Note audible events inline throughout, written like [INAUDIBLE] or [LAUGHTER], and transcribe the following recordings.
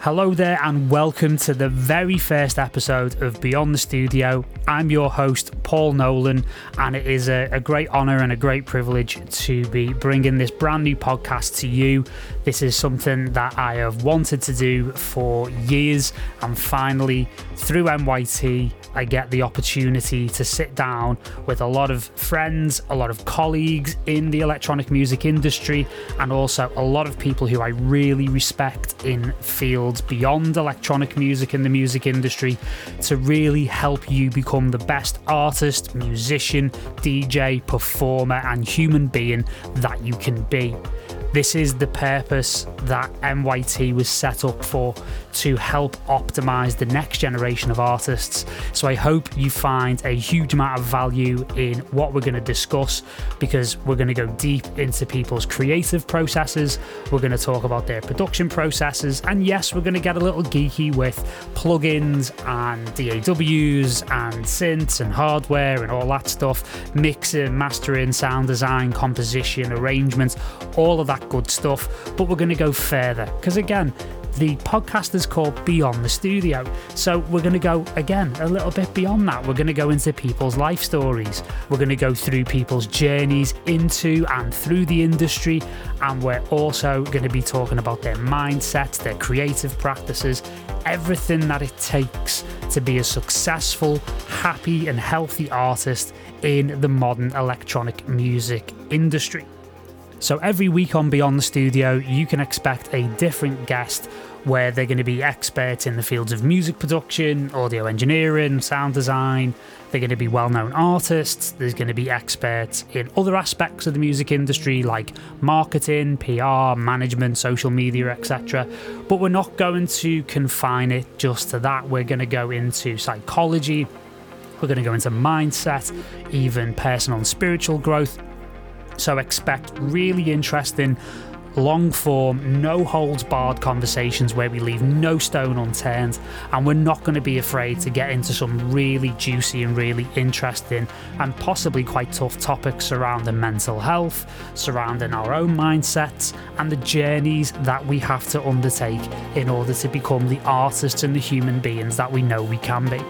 Hello there, and welcome to the very first episode of Beyond the Studio. I'm your host, Paul Nolan, and it is a, a, great honour and a great privilege to be bringing this brand new podcast to you. This is something that I have wanted to do for years, and finally, through NYT, I get the opportunity to sit down with a lot of friends, a lot of colleagues in the electronic music industry, and also a lot of people who I really respect in fields beyond electronic music and the music industry to really help you become the best artist, musician, DJ, performer, and human being that you can be. This is the purpose that NYT was set up for to help optimize the next generation of artists. So I hope you find a huge amount of value in what we're going to discuss because we're going to go deep into people's creative processes. We're going to talk about their production processes. And yes, we're going to get a little geeky with plugins and DAWs and synths and hardware and all that stuff mixing, mastering, sound design, composition, arrangements, all of that good stuff. But we're going to go further because, again, the podcast is called Beyond the Studio. So we're going to go again a little bit beyond that. We're going to go into people's life stories. We're going to go through people's journeys into and through the industry. And we're also going to be talking about their mindsets, their creative practices, everything that it takes to be a successful, happy, and healthy artist in the modern electronic music industry. So every week on Beyond the Studio, you can expect a different guest where they're going to be experts in the fields of music production, audio engineering, sound design. They're going to be well known artists. There's going to be experts in other aspects of the music industry like marketing, PR, management, social media, etc. But we're not going to confine it just to that. We're going to go into psychology. We're going to go into mindset, even personal and spiritual growth, so expect really interesting, long form, no holds barred conversations where we leave no stone unturned. And we're not going to be afraid to get into some really juicy and really interesting and possibly quite tough topics surrounding mental health, surrounding our own mindsets, and the journeys that we have to undertake in order to become the artists and the human beings that we know we can be.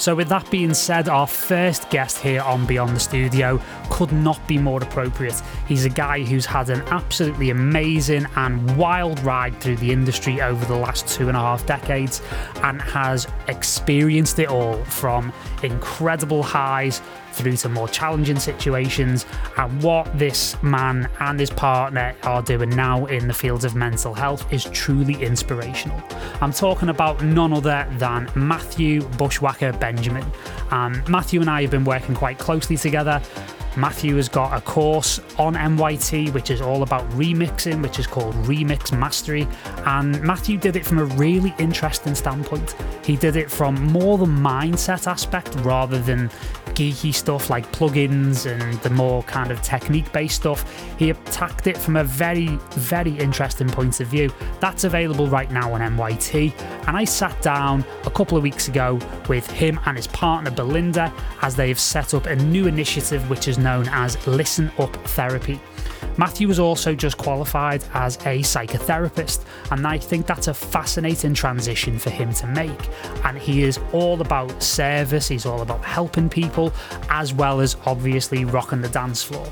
So, with that being said, our first guest here on Beyond the Studio could not be more appropriate. He's a guy who's had an absolutely amazing and wild ride through the industry over the last two and a half decades and has experienced it all from incredible highs through to more challenging situations and what this man and his partner are doing now in the fields of mental health is truly inspirational. I'm talking about none other than Matthew Bushwacka Benjamin. Um, Matthew and I have been working quite closely together Matthew has got a course on NYT which is all about remixing, which is called Remix Mastery. And Matthew did it from a really interesting standpoint. He did it from more the mindset aspect rather than geeky stuff like plugins and the more kind of technique based stuff. He attacked it from a very, very interesting point of view. That's available right now on NYT. And I sat down a couple of weeks ago with him and his partner Belinda as they have set up a new initiative which is known as Listen Up Therapy. Matthew was also just qualified as a psychotherapist, and I think that's a fascinating transition for him to make. And he is all about service, he's all about helping people, as well as obviously rocking the dance floor.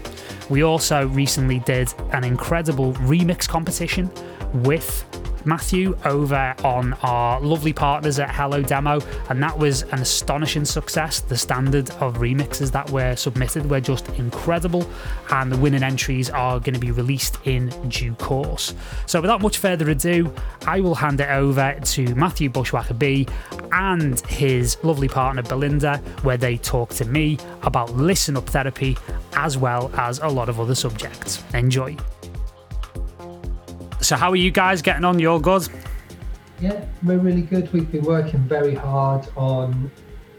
We also recently did an incredible remix competition with Matthew over on our lovely partners at Hello Demo, and that was an astonishing success. The standard of remixes that were submitted were just incredible, and the winning entries are going to be released in due course. So, without much further ado, I will hand it over to Matthew Bushwacka B and his lovely partner Belinda, where they talk to me about listen up therapy as well as a lot of other subjects. Enjoy. So, how are you guys getting on? You're good? Yeah, we're really good. We've been working very hard on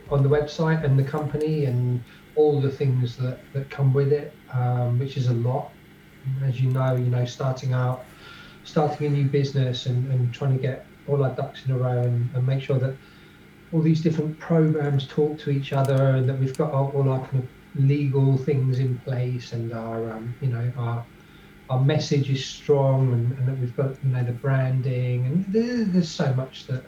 on the website and the company and all the things that, that come with it, um, which is a lot. As you know, you know, starting out, starting a new business and, and trying to get all our ducks in a row and, and make sure that all these different programs talk to each other and that we've got all, all our kind of legal things in place and our, um, you know, our our message is strong and, and that we've got you know the branding and there, there's so much that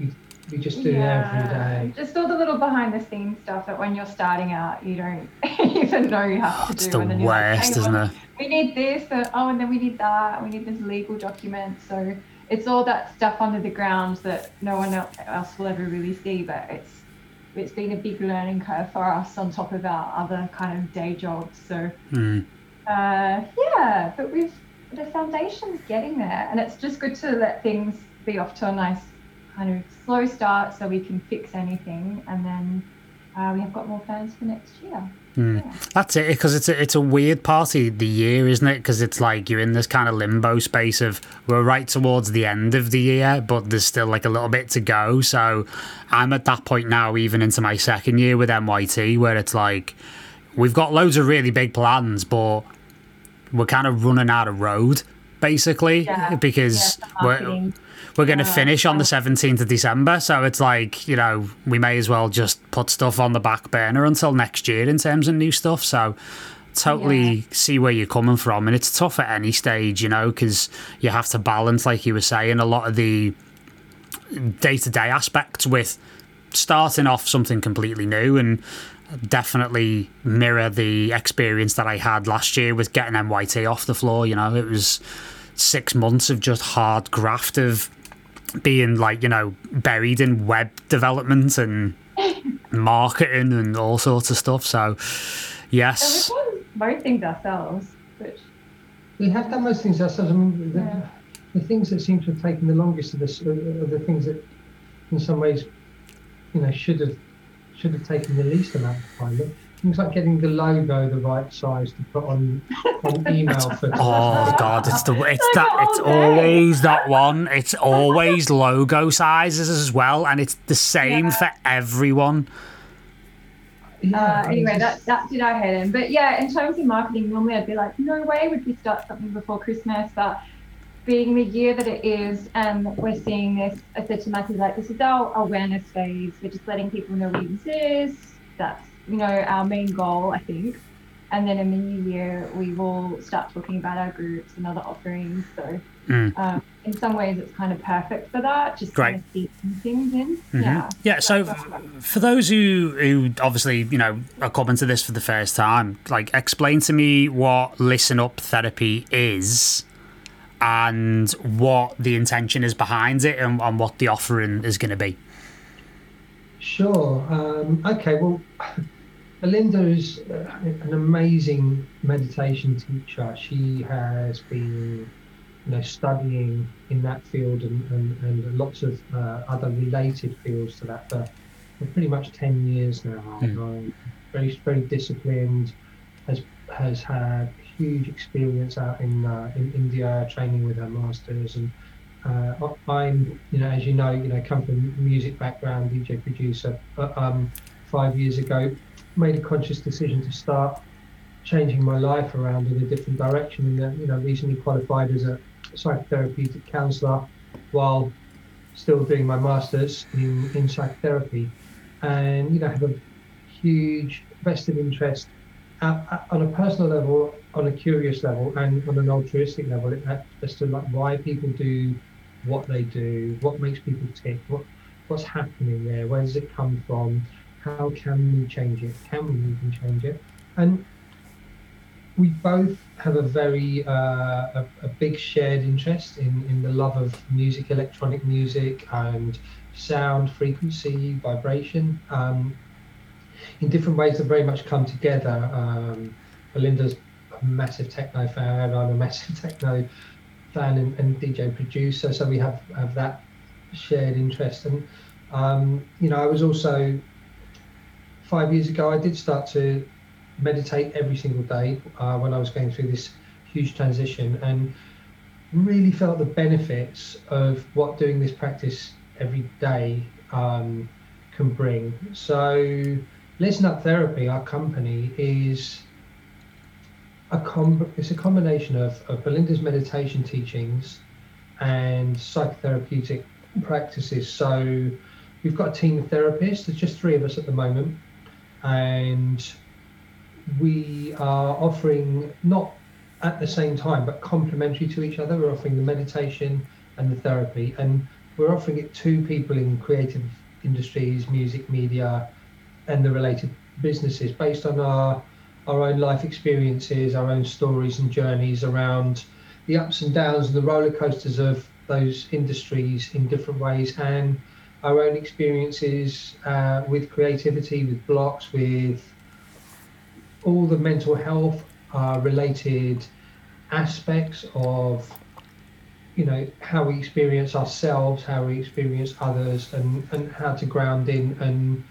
we, we just do every day. Just all the little behind the scenes stuff that when you're starting out you don't [LAUGHS] even know you have to it's do. the worst, like, isn't it? We need this, and, oh, and then we need that. We need this legal document. So it's all that stuff under the ground that no one else will ever really see. But it's it's been a big learning curve for us on top of our other kind of day jobs. So Mm. Uh, yeah, but we've the foundation's getting there, and it's just good to let things be off to a nice kind of slow start so we can fix anything, and then uh, we have got more plans for next year. Yeah. That's it, because it's a, it's a weird part of the year, isn't it? Because it's like you're in this kind of limbo space of we're right towards the end of the year, but there's still like a little bit to go. So I'm at that point now, even into my second year with NYT, where it's like we've got loads of really big plans, but we're kind of running out of road, basically, Yeah. because Yeah, we're we're going to finish on the 17th of December. So it's like, you know, we may as well just put stuff on the back burner until next year in terms of new stuff. So totally Yeah. see where you're coming from. And it's tough at any stage, you know, because you have to balance, like you were saying, a lot of the day to day aspects with starting off something completely new and definitely mirror the experience that I had last year with getting NYT off the floor. You know, it was six months of just hard graft of being like, you know, buried in web development and marketing and all sorts of stuff. So, So yes. we've done most things ourselves, which We have done most things ourselves. I mean, the, Yeah. the things that seem to have taken the longest of this are, are the things that, in some ways, you know, should have should have taken the least amount of time. But things like getting the logo the right size to put on on email for. [LAUGHS] Oh [LAUGHS] god, it's the [LAUGHS] it's that it's always that one. It's always logo sizes as well, and it's the same Yeah. for everyone. Yeah, uh, anyway, that, just- that did our head in. But yeah, in terms of marketing, normally I'd be like, no way would we start something before Christmas. But being the year that it is, and we're seeing this, I said to Matthew, like, this is our awareness phase. We're just letting people know we exist. That's, you know, our main goal, I think. And then in the new year, we will start talking about our groups and other offerings. So Mm. um, in some ways, it's kind of perfect for that, just Great. kind of things in. Mhm. Yeah. Yeah, so for those who who obviously you know are coming to this for the first time, like explain to me what listen up therapy is, and what the intention is behind it, and, and what the offering is going to be. Sure. Um, okay. Well, [SIGHS] Belinda is uh, an amazing meditation teacher. She has been, you know, studying in that field and, and, and lots of uh, other related fields to that for, for pretty much ten years now. Mm. Um, very very disciplined. Has has had huge experience out in uh, in India, training with her masters and uh, I'm, you know, as you know, you know, come from music background, DJ producer. But um, five years ago, made a conscious decision to start changing my life around in a different direction. And you know, recently qualified as a psychotherapeutic counsellor, while still doing my masters in in psychotherapy, and you know, have a huge vested interest on a personal level, on a curious level, and on an altruistic level as to like why people do what they do, what makes people tick, what what's happening there, where does it come from, how can we change it, can we even change it, and we both have a very uh, a, a big shared interest in, in the love of music, electronic music, and sound, frequency, vibration. Um, in different ways that very much come together. Um, Belinda's a massive techno fan, I'm a [LAUGHS] massive techno fan and, and DJ producer, so we have, have that shared interest. And, um, you know, I was also, five years ago, I did start to meditate every single day uh, when I was going through this huge transition and really felt the benefits of what doing this practice every day um, can bring. So, Listen Up Therapy, our company, is a com- it's a combination of, of Belinda's meditation teachings and psychotherapeutic practices. So we've got a team of therapists. There's just three of us at the moment, and we are offering not at the same time, but complementary to each other. We're offering the meditation and the therapy, and we're offering it to people in creative industries, music, media, and the related businesses based on our our own life experiences, our own stories and journeys around the ups and downs and the roller coasters of those industries in different ways, and our own experiences uh, with creativity, with blocks, with all the mental health uh, related aspects of you know how we experience ourselves how we experience others and and how to ground in and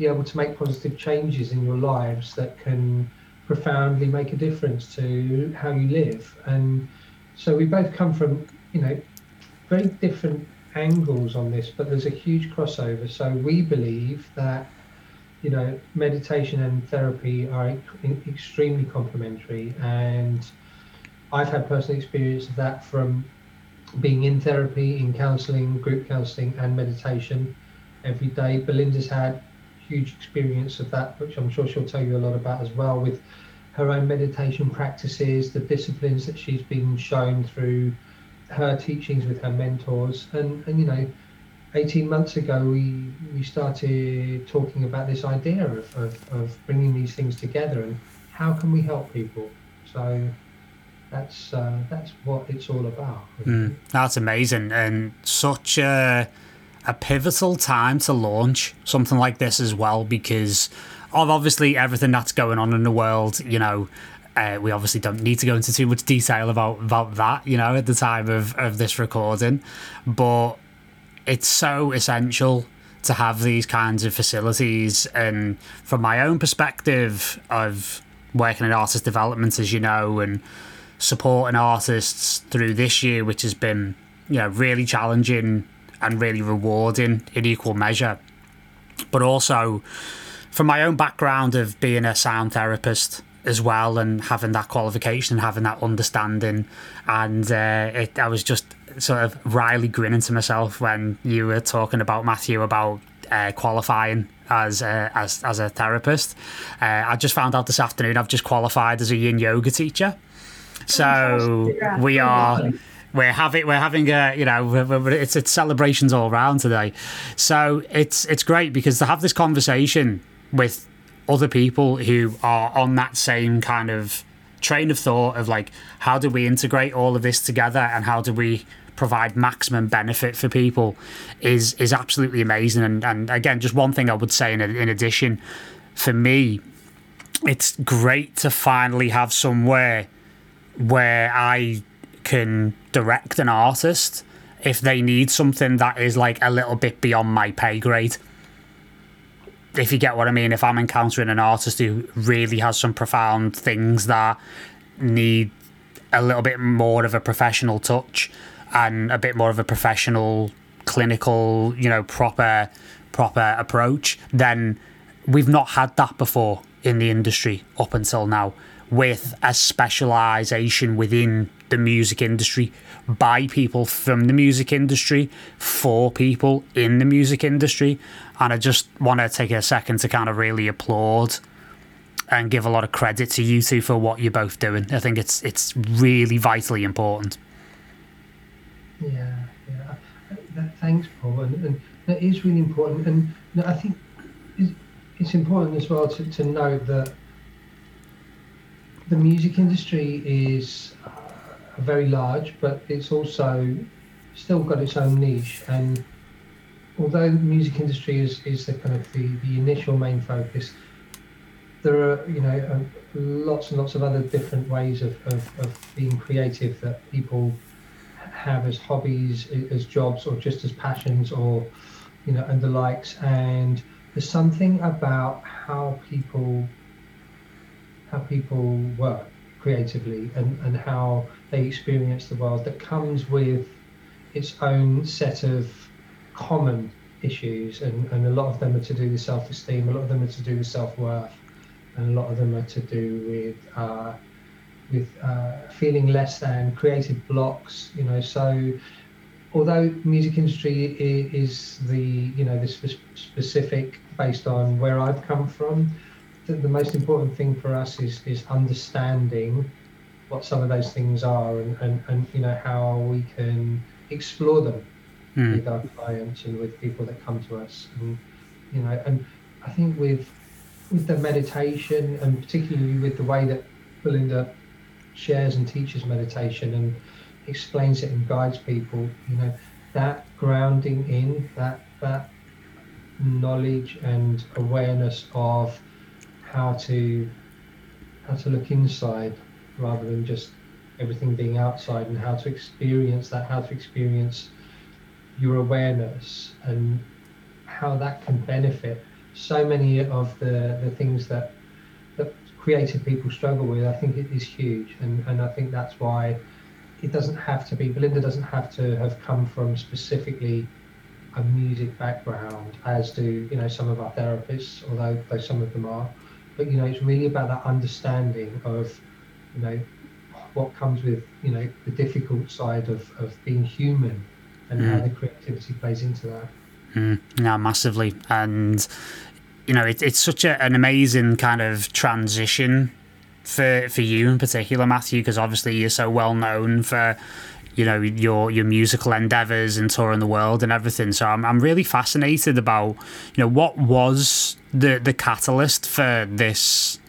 be able to make positive changes in your lives that can profoundly make a difference to how you live. And so we both come from, you know, very different angles on this, but there's a huge crossover. So we believe that, you know, meditation and therapy are extremely complementary. And I've had personal experience of that from being in therapy, in counseling, group counseling, and meditation every day. Belinda's had huge experience of that, which I'm sure she'll tell you a lot about as well, with her own meditation practices, the disciplines that she's been shown through her teachings with her mentors. And, and you know, 18 months ago, we, we started talking about this idea of, of, of bringing these things together and how can we help people. So that's uh, that's what it's all about. Mm, that's amazing and such a a pivotal time to launch something like this as well because of obviously everything that's going on in the world. You know, uh, we obviously don't need to go into too much detail about about that. You know, at the time of of this recording, but it's so essential to have these kinds of facilities. And from my own perspective of working in artist development, as you know, and supporting artists through this year, which has been you know really challenging and really rewarding in equal measure. But also, from my own background of being a sound therapist as well, and having that qualification and having that understanding, and uh, it, I was just sort of wryly grinning to myself when you were talking about Matthew about uh, qualifying as a, as as a therapist. Uh, I just found out this afternoon I've just qualified as a yin yoga teacher. So we are we're having we're having a you know it's it's celebrations all around today, so it's it's great because to have this conversation with other people who are on that same kind of train of thought of like how do we integrate all of this together and how do we provide maximum benefit for people is is absolutely amazing. And and again just one thing I would say in in addition for me it's great to finally have somewhere where I can direct an artist if they need something that is like a little bit beyond my pay grade. If you get what I mean, if I'm encountering an artist who really has some profound things that need a little bit more of a professional touch and a bit more of a professional clinical, you know, proper proper approach, then we've not had that before in the industry up until now with a specialization within the music industry by people from the music industry for people in the music industry. And I just want to take a second to kind of really applaud and give a lot of credit to you two for what you're both doing. I think it's it's really vitally important. Yeah, yeah. Thanks, Paul. And, and that is really important. And I think it's important as well to, to note that the music industry is uh, very large, but it's also still got its own niche. And although the music industry is, is the kind of the, the initial main focus, there are you know uh, lots and lots of other different ways of, of, of being creative that people have as hobbies, as jobs, or just as passions, or you know, and the likes. And there's something about how people how people work creatively and, and how they experience the world that comes with its own set of common issues and, and a lot of them are to do with self-esteem a lot of them are to do with self-worth and a lot of them are to do with uh, with uh, feeling less than creative blocks you know. So although music industry is the you know this specific based on where I've come from the, the most important thing for us is is understanding what some of those things are and, and, and you know how we can explore them mm. with our clients and with people that come to us and you know and I think with with the meditation and particularly with the way that Belinda shares and teaches meditation and explains it and guides people you know that grounding in that that knowledge and awareness of how to how to look inside rather than just everything being outside and how to experience that how to experience your awareness and how that can benefit so many of the, the things that that creative people struggle with i think it is huge. And, and i think that's why it doesn't have to be belinda doesn't have to have come from specifically a music background as do you know some of our therapists although, though some of them are. But you know it's really about that understanding of you know what comes with you know the difficult side of, of being human and mm. how the creativity plays into that. Mm, yeah massively. And you know it, it's such a, an amazing kind of transition for for you in particular matthew because obviously you're so well known for you know your your musical endeavors and touring the world and everything. So I'm, I'm really fascinated about you know what was the the catalyst for this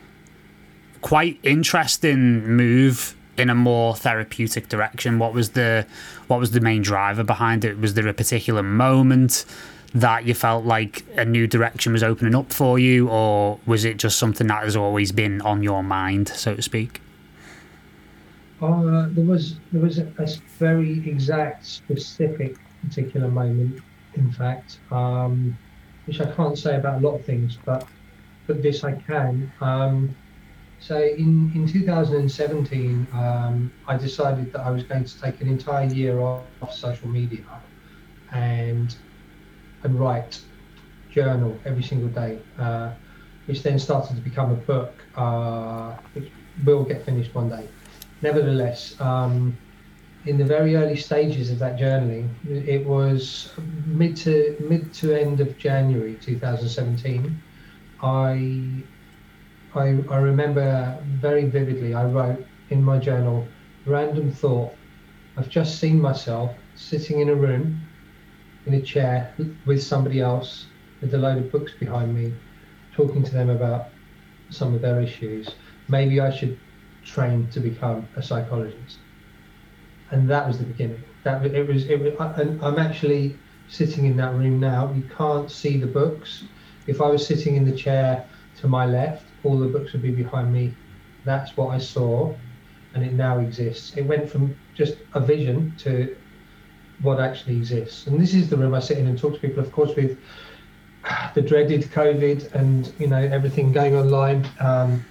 quite interesting move in a more therapeutic direction what was the what was the main driver behind it was there a particular moment that you felt like a new direction was opening up for you or was it just something that has always been on your mind so to speak uh, there was there was a, a, very exact, specific, particular moment. In fact, um, which I can't say about a lot of things, but but this I can. Um, so in in 2017, um, I decided that I was going to take an entire year off, social media, and and write journal every single day, uh, which then started to become a book, uh, which will get finished one day nevertheless, um, in the very early stages of that journaling, it was mid to mid to end of January 2017. I I, I remember very vividly. I wrote in my journal, random thought. I've just seen myself sitting in a room, in a chair with somebody else, with a load of books behind me, talking to them about some of their issues. Maybe I should train to become a psychologist, and that was the beginning. That it was. It was. And I'm actually sitting in that room now. You can't see the books. If I was sitting in the chair to my left, all the books would be behind me. That's what I saw, and it now exists. It went from just a vision to what actually exists. And this is the room I sit in and talk to people. Of course, with [SIGHS] the dreaded COVID and you know everything going online. Um,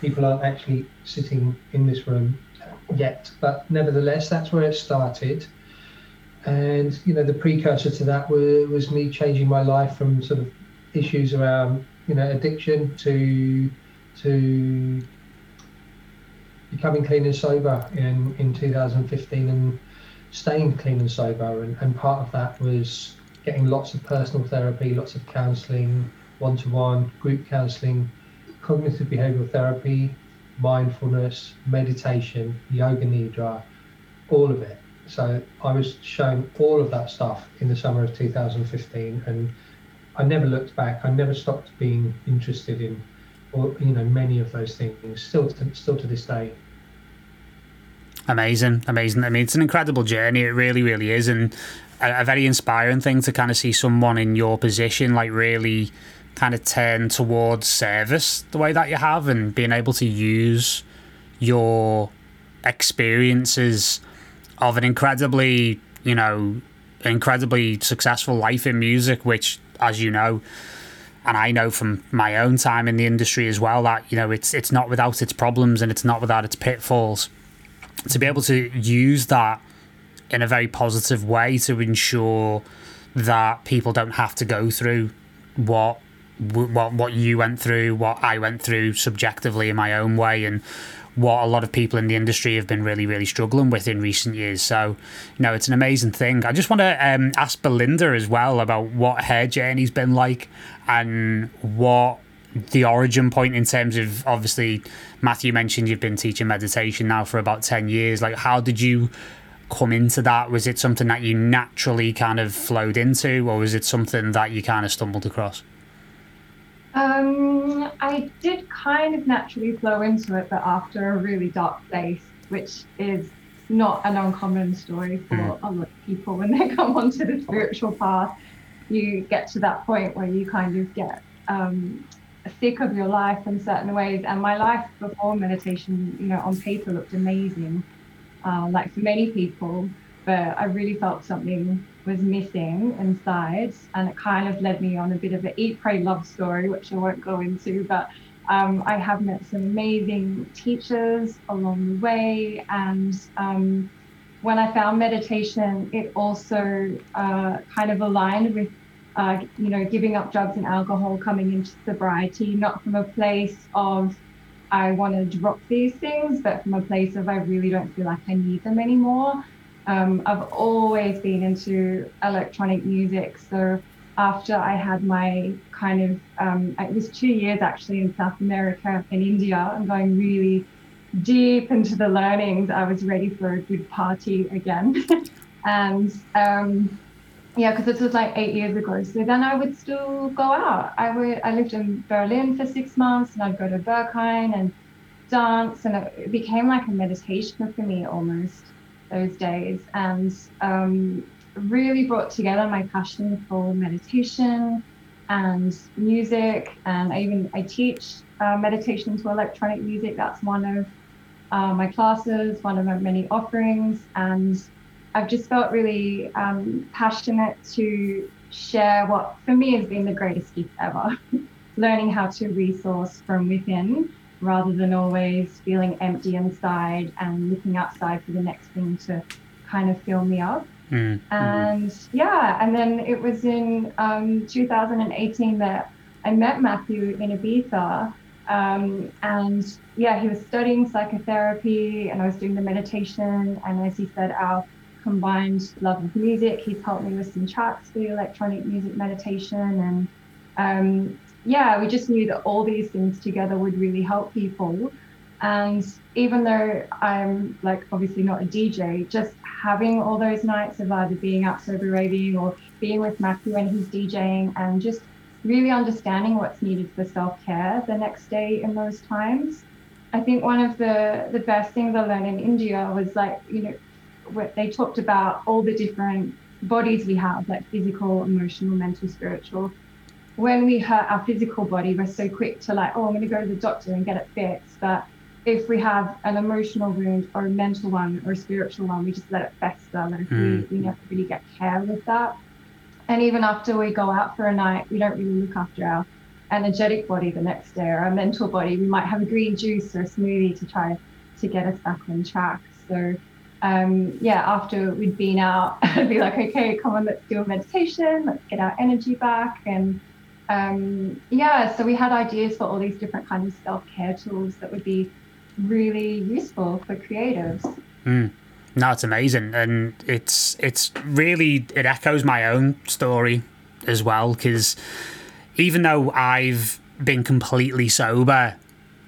people aren't actually sitting in this room yet, but nevertheless, that's where it started. And you know, the precursor to that was, was me changing my life from sort of issues around you know addiction to to becoming clean and sober in in 2015 and staying clean and sober. And, and part of that was getting lots of personal therapy, lots of counselling, one-to-one group counselling cognitive behavioral therapy, mindfulness, meditation, yoga nidra, all of it. So I was shown all of that stuff in the summer of 2015, and I never looked back. I never stopped being interested in, or you know, many of those things. Still, to, still to this day. Amazing, amazing. I mean, it's an incredible journey. It really, really is, and a, a very inspiring thing to kind of see someone in your position, like really kind of turn towards service the way that you have and being able to use your experiences of an incredibly, you know, incredibly successful life in music, which, as you know, and I know from my own time in the industry as well that you know it's it's not without its problems and it's not without its pitfalls. To be able to use that in a very positive way to ensure that people don't have to go through what what what you went through, what I went through subjectively in my own way, and what a lot of people in the industry have been really, really struggling with in recent years. So, you know, it's an amazing thing. I just want to um, ask Belinda as well about what her journey's been like and what the origin point in terms of obviously Matthew mentioned you've been teaching meditation now for about 10 years. Like, how did you come into that? Was it something that you naturally kind of flowed into, or was it something that you kind of stumbled across? Um, I did kind of naturally flow into it, but after a really dark place, which is not an uncommon story for mm. a lot of people when they [LAUGHS] come onto the spiritual path. You get to that point where you kind of get um, sick of your life in certain ways. And my life before meditation, you know, on paper looked amazing, uh, like for many people, but I really felt something was missing inside. And it kind of led me on a bit of an eat, pray, love story, which I won't go into, but um, I have met some amazing teachers along the way. And um, when I found meditation, it also uh, kind of aligned with uh, you know, giving up drugs and alcohol, coming into sobriety, not from a place of I want to drop these things, but from a place of I really don't feel like I need them anymore. Um, I've always been into electronic music. So after I had my kind of, um, it was two years actually in South America and India, and going really deep into the learnings, I was ready for a good party again. [LAUGHS] and um, yeah, because this was like eight years ago. So then I would still go out. I would. I lived in Berlin for six months, and I'd go to Berghain and dance, and it became like a meditation for me almost those days, and um, really brought together my passion for meditation and music. And I even I teach uh, meditation to electronic music. That's one of uh, my classes, one of my many offerings, and I've just felt really um, passionate to share what for me has been the greatest gift ever [LAUGHS] learning how to resource from within rather than always feeling empty inside and looking outside for the next thing to kind of fill me up. Mm, and mm. yeah, and then it was in um, 2018 that I met Matthew in Ibiza. Um, and yeah, he was studying psychotherapy and I was doing the meditation. And as he said, our combined love of music. He's helped me with some tracks for electronic music meditation. And um, yeah, we just knew that all these things together would really help people. And even though I'm like obviously not a DJ, just having all those nights of either being out sober raving or being with Matthew when he's DJing and just really understanding what's needed for self care the next day in those times. I think one of the the best things I learned in India was like, you know, what they talked about all the different bodies we have, like physical, emotional, mental, spiritual. When we hurt our physical body, we're so quick to like, oh, I'm going to go to the doctor and get it fixed. But if we have an emotional wound or a mental one or a spiritual one, we just let it fester. Like mm. we, we never really get care with that. And even after we go out for a night, we don't really look after our energetic body the next day or our mental body. We might have a green juice or a smoothie to try to get us back on track. So um, yeah, after we'd been out, [LAUGHS] I'd be like, okay, come on, let's do a meditation, let's get our energy back. And um, yeah, so we had ideas for all these different kinds of self care tools that would be really useful for creatives. Mm. No, it's amazing, and it's it's really it echoes my own story as well because even though I've been completely sober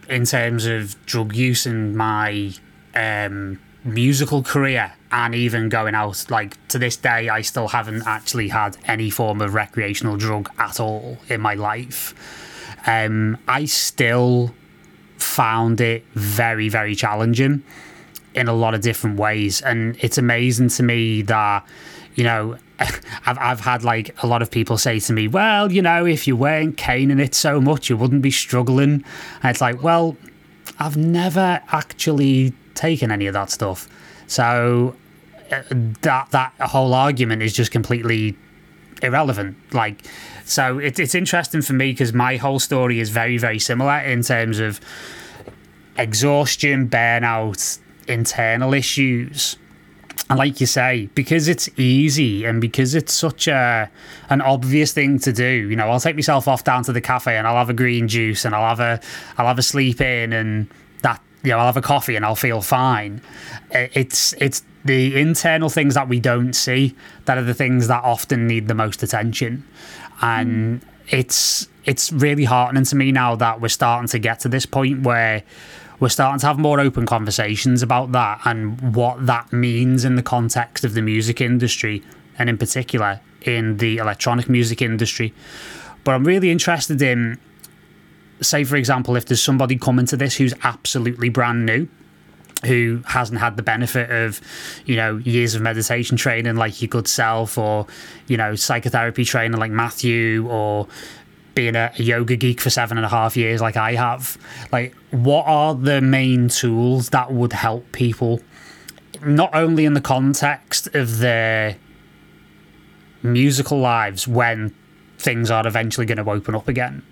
in terms of drug use and my um, musical career and even going out like to this day i still haven't actually had any form of recreational drug at all in my life. Um, i still found it very very challenging in a lot of different ways. And it's amazing to me that you know [LAUGHS] I've, I've had like a lot of people say to me well you know if you weren't caning it so much you wouldn't be struggling. And it's like well i've never actually taken any of that stuff. So uh, that that whole argument is just completely irrelevant. Like, so it, it's interesting for me because my whole story is very very similar in terms of exhaustion, burnout, internal issues. And like you say, because it's easy and because it's such a an obvious thing to do, you know, I'll take myself off down to the cafe and I'll have a green juice and I'll have a I'll have a sleep in and you know, I'll have a coffee and I'll feel fine. It's it's the internal things that we don't see that are the things that often need the most attention, and mm. it's it's really heartening to me now that we're starting to get to this point where we're starting to have more open conversations about that and what that means in the context of the music industry and in particular in the electronic music industry. But I'm really interested in say for example if there's somebody coming to this who's absolutely brand new who hasn't had the benefit of, you know, years of meditation training like your good self, or, you know, psychotherapy training like Matthew, or being a, a, yoga geek for seven and a half years like I have. Like, what are the main tools that would help people, not only in the context of their musical lives when things are eventually going to open up again?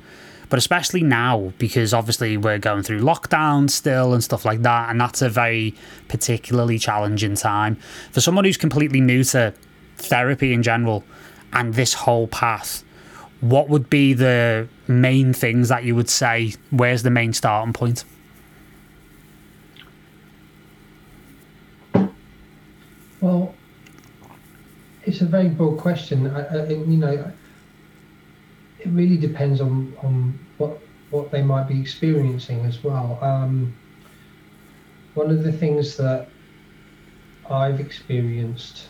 But especially now because obviously we're going through lockdown still and stuff like that, and that's a very particularly challenging time for someone who's completely new to therapy in general and this whole path. What would be the main things that you would say? Where's the main starting point? Well, it's a very broad question. I, I, you know, it really depends on, on what what they might be experiencing as well. Um, one of the things that I've experienced,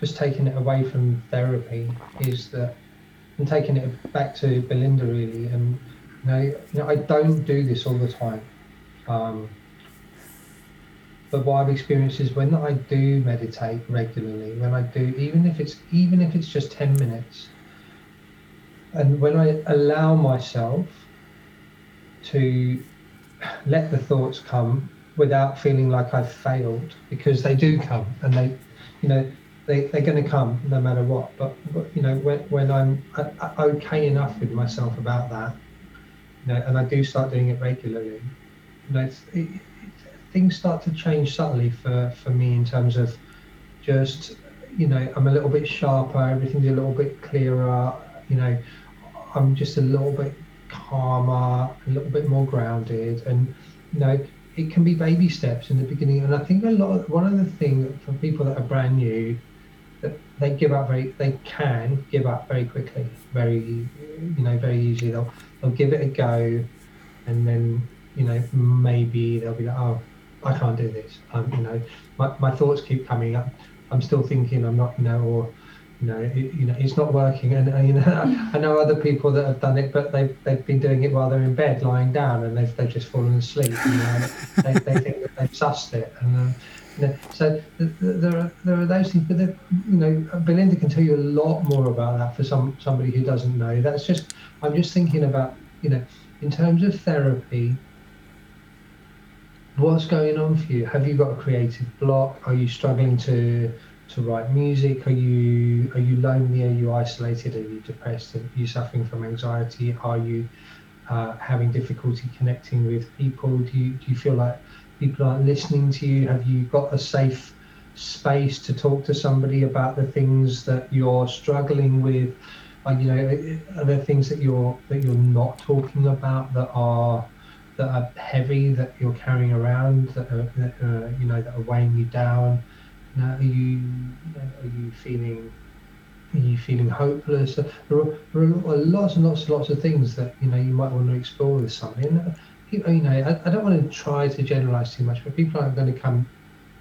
just taking it away from therapy, is that and taking it back to Belinda really, and you know, you know I don't do this all the time. Um, but what I've experienced is when I do meditate regularly, when I do, even if it's even if it's just ten minutes, and when I allow myself to let the thoughts come without feeling like I've failed, because they do come and they, you know, they, they're going to come no matter what. But, but you know, when, when I'm okay enough with myself about that, you know, and I do start doing it regularly, you know, it's, it, it, things start to change subtly for, for me in terms of just, you know, I'm a little bit sharper, everything's a little bit clearer, you know, I'm just a little bit calmer, a little bit more grounded, and you know, it can be baby steps in the beginning. And I think a lot of one of the things for people that are brand new, that they give up very, they can give up very quickly, very, you know, very easily. They'll they'll give it a go, and then you know maybe they'll be like, oh, I can't do this. Um, you know, my, my thoughts keep coming up. I'm still thinking I'm not, you know, or you know, it, you know, it's not working. And uh, you know, [LAUGHS] I know other people that have done it, but they've they've been doing it while they're in bed, lying down, and they've they've just fallen asleep. You know, they, they think that they've sussed it, and uh, so there are there are those things. But you know, Belinda can tell you a lot more about that for some somebody who doesn't know. That's just I'm just thinking about you know, in terms of therapy. What's going on for you? Have you got a creative block? Are you struggling to to write music? Are you are you lonely? Are you isolated? Are you depressed? Are you suffering from anxiety? Are you uh, having difficulty connecting with people? Do you do you feel like people aren't listening to you? Have you got a safe space to talk to somebody about the things that you're struggling with? Are, you know, are there things that you're that you're not talking about that are that are heavy that you're carrying around that are, that are you know that are weighing you down? Now, are you are you feeling are you feeling hopeless? There are, there are lots and lots and lots of things that you know you might want to explore with somebody. And you know, I, I don't want to try to generalize too much, but people aren't going to come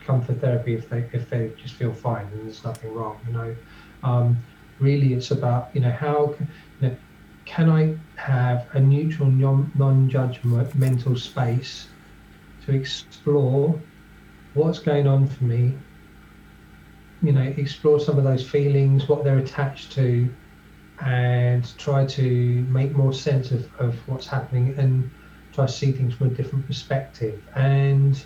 come for therapy if they if they just feel fine and there's nothing wrong. You know, um, really, it's about you know how you know, can I have a neutral, non-judgmental mental space to explore what's going on for me you know, explore some of those feelings, what they're attached to, and try to make more sense of, of what's happening and try to see things from a different perspective. And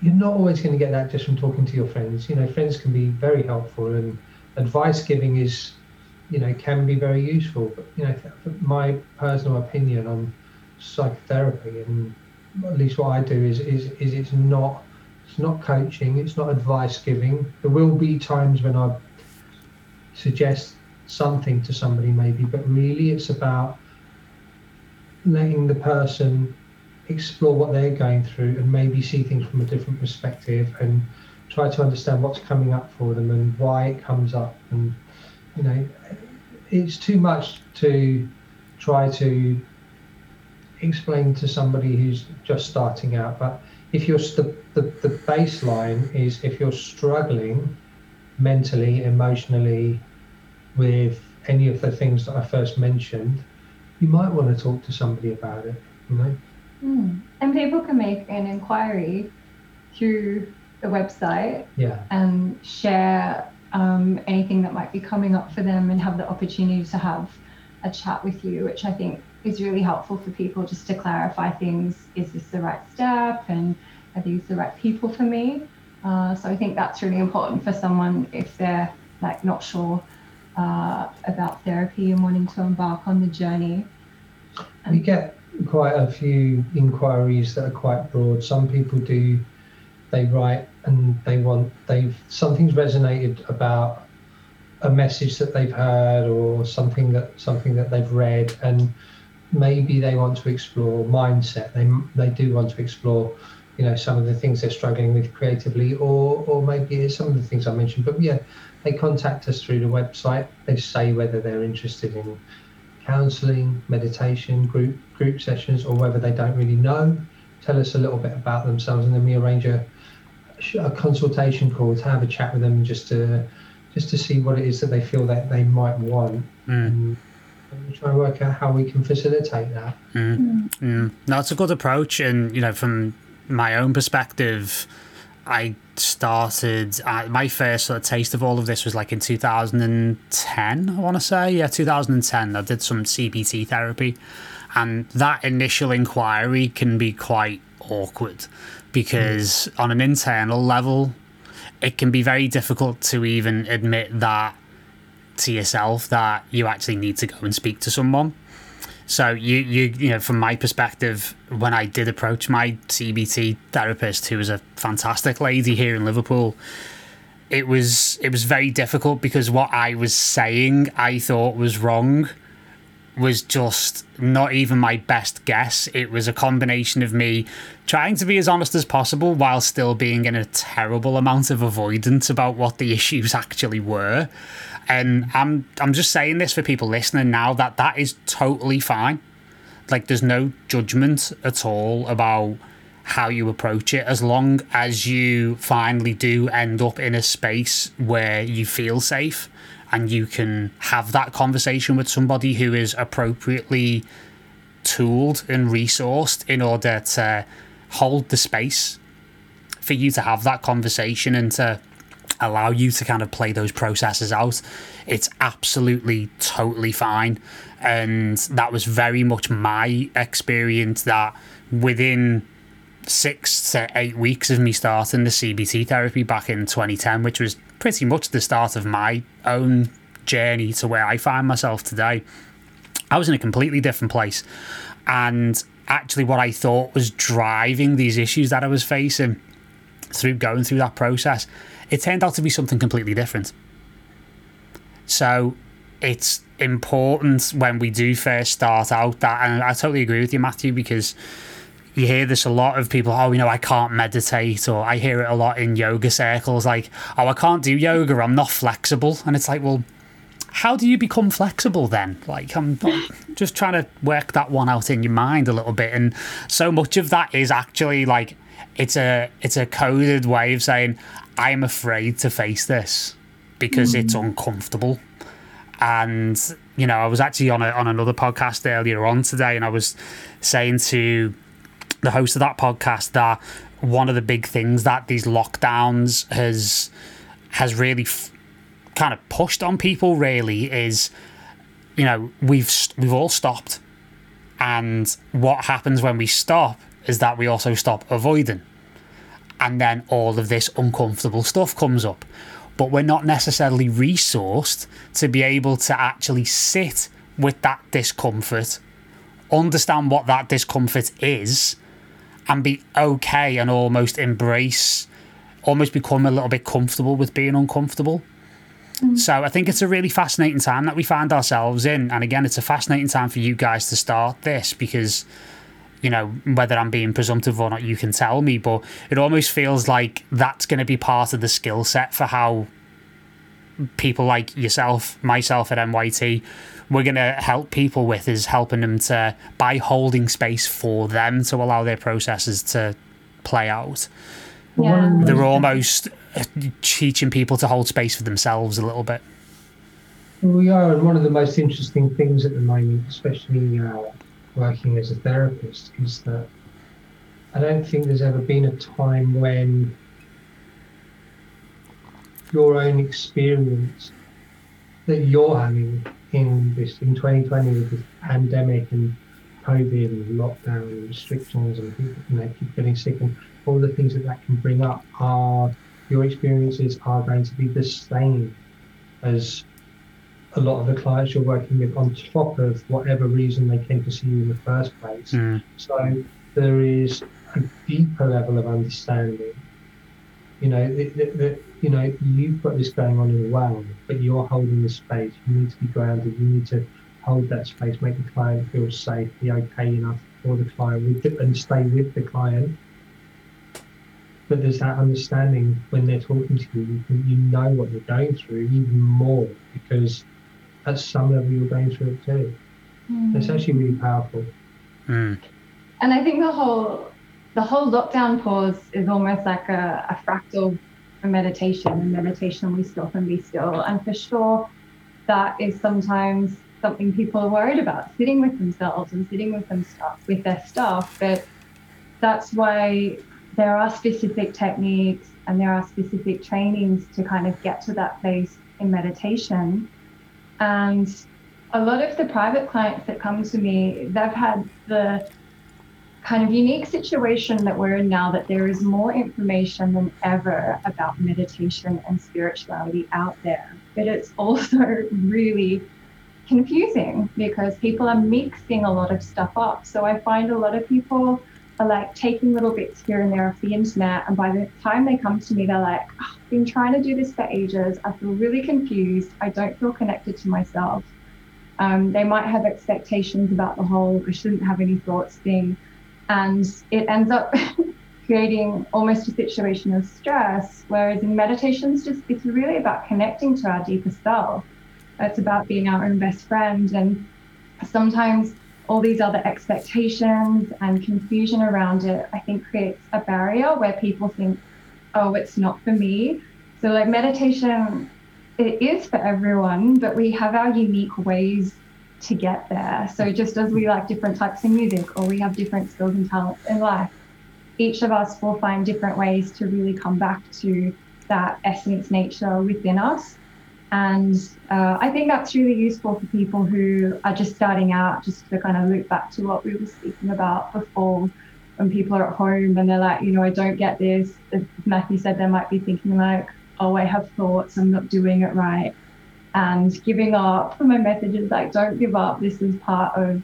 you're not always going to get that just from talking to your friends. You know, friends can be very helpful and advice giving is, you know, can be very useful. But, you know, my personal opinion on psychotherapy and at least what I do is, is, is it's not it's not coaching, it's not advice giving. There will be times when I suggest something to somebody, maybe, but really it's about letting the person explore what they're going through and maybe see things from a different perspective and try to understand what's coming up for them and why it comes up. And, you know, it's too much to try to explain to somebody who's just starting out. But if you're the, the, the baseline is if you're struggling mentally, emotionally with any of the things that I first mentioned, you might want to talk to somebody about it. You know. Mm. And people can make an inquiry through the website yeah. and share um, anything that might be coming up for them and have the opportunity to have a chat with you, which I think is really helpful for people just to clarify things. Is this the right step? And are these the right people for me? Uh, so I think that's really important for someone if they're like not sure uh, about therapy and wanting to embark on the journey. We get quite a few inquiries that are quite broad. Some people do, they write and they want, they've, something's resonated about a message that they've heard or something that, something that they've read and maybe they want to explore mindset. They, they do want to explore, you know, some of the things they're struggling with creatively or, or maybe it's some of the things I mentioned, but yeah, they contact us through the website. They say whether they're interested in counselling, meditation, group group sessions, or whether they don't really know. Tell us a little bit about themselves, and then we arrange a, a consultation call to have a chat with them, just to just to see what it is that they feel that they might want. Mm. And try and work out how we can facilitate that. Mm. Mm. No, it's a good approach, and you know, from my own perspective, I started uh, my first sort of taste of all of this was like in 2010 i want to say yeah 2010 i did some cbt therapy and that initial inquiry can be quite awkward because mm. on an internal level it can be very difficult to even admit that to yourself that you actually need to go and speak to someone so you you you know from my perspective, when I did approach my CBT therapist, who was a fantastic lady here in Liverpool, it was it was very difficult because what I was saying I thought was wrong was just not even my best guess. It was a combination of me trying to be as honest as possible while still being in a terrible amount of avoidance about what the [LAUGHS] issues actually were. And I'm I'm just saying this for people listening now that that is totally fine. Like there's no judgment at all about how you approach it as long as you finally do end up in a space where you feel safe and you can have that conversation with somebody who is appropriately tooled and resourced in order to hold the space for you to have that conversation and to allow you to kind of play those processes out, it's absolutely totally fine. And that was very much my experience that within six to eight weeks of me starting the CBT therapy back in 2010, which was pretty much the start of my own journey to where I find myself today, I was in a completely different place. And actually, what I thought was driving these issues that I was facing through going through that process it turned out to be something completely different. So it's important when we do first start out that, and I totally agree with you, Matthew, because you hear this a lot of people, oh, you know, I can't meditate, or I hear it a lot in yoga circles, like, oh, I can't do yoga, I'm not flexible. And it's like, well, how do you become flexible then? Like, I'm just trying to work that one out in your mind a little bit. And so much of that is actually like, it's a it's a coded way of saying I'm afraid to face this because mm. it's uncomfortable. And you know, I was actually on a, on another podcast earlier on today, and I was saying to the host of that podcast that one of the big things that these lockdowns has has really f- kind of pushed on people really is you know we've we've all stopped and what happens when we stop is that we also stop avoiding and then all of this uncomfortable stuff comes up. But we're not necessarily resourced to be able to actually sit with that discomfort, understand what that discomfort is, and be okay and almost embrace, almost become a little bit comfortable with being uncomfortable. Mm. So I think it's a really fascinating time that we find ourselves in. And again, it's a fascinating time for you guys to start this because you know, whether I'm being presumptive or not, you can tell me. But it almost feels like that's going to be part of the skill set for how people like yourself, myself at NYT, we're going to help people with is helping them to by holding space for them to allow their processes to play out. Yeah. They're almost teaching people to hold space for themselves a little bit. We are, and one of the most interesting things at the moment, especially uh, working as a therapist, is that I don't think there's ever been a time when your own experience that you're having in this in 2020 with this pandemic and COVID and lockdown and restrictions and people you know keep getting sick and all the things that that can bring up are your experiences are going to be the same as a lot of the clients you're working with on top of whatever reason they came to see you in the first place. Mm. So there is a deeper level of understanding. You know, you know, you've got this going on in the world, but you're holding the space. You need to be grounded. You need to hold that space, make the client feel safe, be okay enough for the client, with the, and stay with the client. But there's that understanding when they're talking to you, you, can, you know what you're going through even more because at some level you're going through it too. Mm. It's actually really powerful. Mm. And I think the whole the whole lockdown pause is almost like a, a fractal for meditation. And meditation, we stop and be still. And for sure, that is sometimes something people are worried about, sitting with themselves and sitting with them stuff with their stuff. But that's why there are specific techniques and there are specific trainings to kind of get to that place in meditation. And a lot of the private clients that come to me, they've had the kind of unique situation that we're in now that there is more information than ever about meditation and spirituality out there. But it's [LAUGHS] also really confusing because people are mixing a lot of stuff up. So I find a lot of people are like taking little bits here and there off the internet. And by the time they come to me, they're like, oh, I've been trying to do this for ages. I feel really confused. I don't feel connected to myself. Um, they might have expectations about the whole I shouldn't have any thoughts thing and it ends up [LAUGHS] creating almost a situation of stress whereas in meditation it's just it's really about connecting to our deeper self it's about being our own best friend and sometimes all these other expectations and confusion around it i think creates a barrier where people think oh it's not for me so like meditation it is for everyone but we have our unique ways to get there. So just as we like different types of music or we have different skills and talents in life, each of us will find different ways to really come back to that essence nature within us. And uh, I think that's really useful for people who are just starting out, just to kind of loop back to what we were speaking about before when people are at home and they're like, you know, I don't get this. As Matthew said, they might be thinking like, oh, I have thoughts, I'm not doing it right and giving up. My message is like, don't give up. This is part of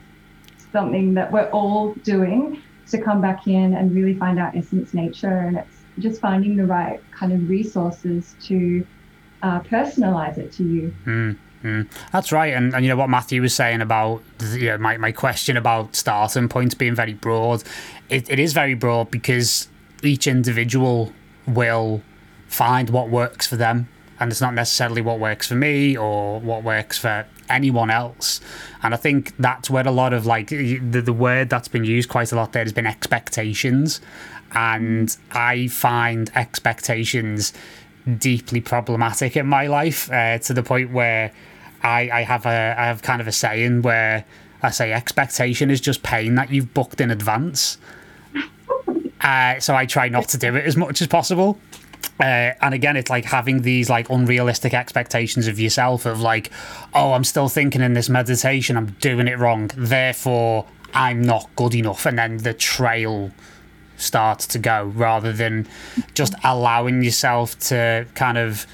something that we're all doing to come back in and really find our essence nature. And it's just finding the right kind of resources to uh, personalize it to you. Mm. Mm, that's right, and, and you know what Matthew was saying about you know, my, my question about starting points being very broad. It, it is very broad because each individual will find what works for them and it's not necessarily what works for me or what works for anyone else. And I think that's where a lot of like the, the word that's been used quite a lot there has been expectations. And I find expectations deeply problematic in my life uh, to the point where I, I have a I have kind of a saying where I say expectation is just pain that you've booked in advance. Uh, so I try not to do it as much as possible. Uh, and again, it's like having these like unrealistic expectations of yourself of like, oh, I'm still thinking in this meditation, I'm doing it wrong, therefore I'm not good enough, and then the trail starts to go rather than just allowing yourself to kind of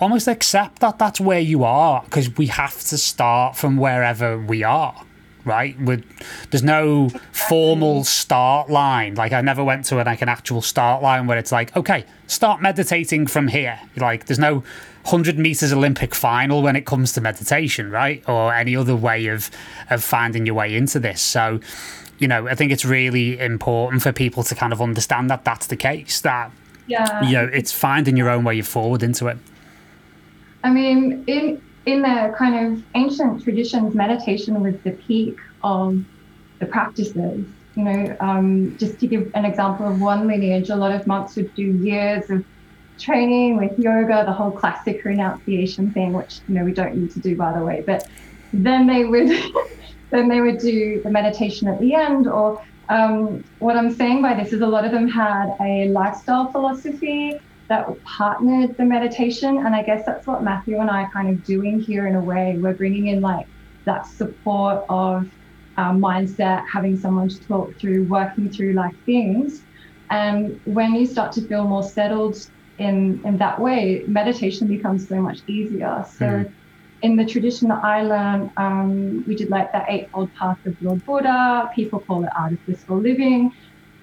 almost accept that that's where you are because we have to start from wherever we are right? With there's no formal start line. Like I never went to like an actual start line where it's like, okay, start meditating from here. Like there's no hundred meters Olympic final when it comes to meditation, right? Or any other way of of finding your way into this. So, you know, I think it's really important for people to kind of understand that that's the case. That yeah, you know, it's finding your own way forward into it. I mean, in in the kind of ancient traditions, meditation was the peak of the practices. You know, um, just to give an example of one lineage, a lot of monks would do years of training with yoga, the whole classic renunciation thing, which you know we don't need to do by the way. But then they would [LAUGHS] then they would do the meditation at the end. Or um, what I'm saying by this is a lot of them had a lifestyle philosophy that partnered the meditation, and I guess that's what Matthew and I are kind of doing here in a way. We're bringing in like that support of um, mindset, having someone to talk through, working through like things. And when you start to feel more settled in in that way, meditation becomes so much easier. So. Mm. In the tradition that I learned, um, we did like the Eightfold Path of Lord Buddha. People call it Art of Blissful Living.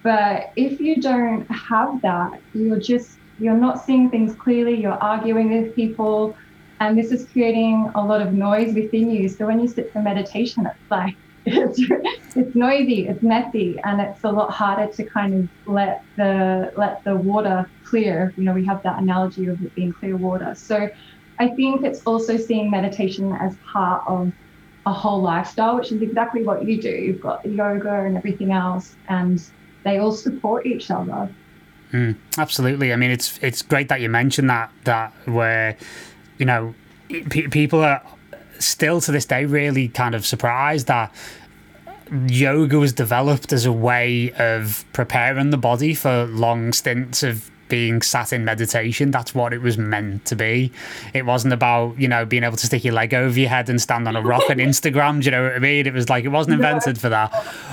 But if you don't have that, you're just you're not seeing things clearly. You're arguing with people, and this is creating a lot of noise within you. So when you sit for meditation, it's [LAUGHS] like it's it's noisy, it's messy, and it's a lot harder to kind of let the let the water clear. You know, we have that analogy of it being clear water. So I think it's also seeing meditation as part of a whole lifestyle, which is exactly what you do. You've got yoga and everything else, and they all support each other. Mm, absolutely. I mean, it's it's great that you mentioned that that where you know people are still to this day really kind of surprised that yoga was developed as a way of preparing the body for long stints of being sat in meditation. That's what it was meant to be. It wasn't about, you know, being able to stick your leg over your head and stand on a rock on [LAUGHS] Instagram. Do you know what I mean? It was like it wasn't invented for that.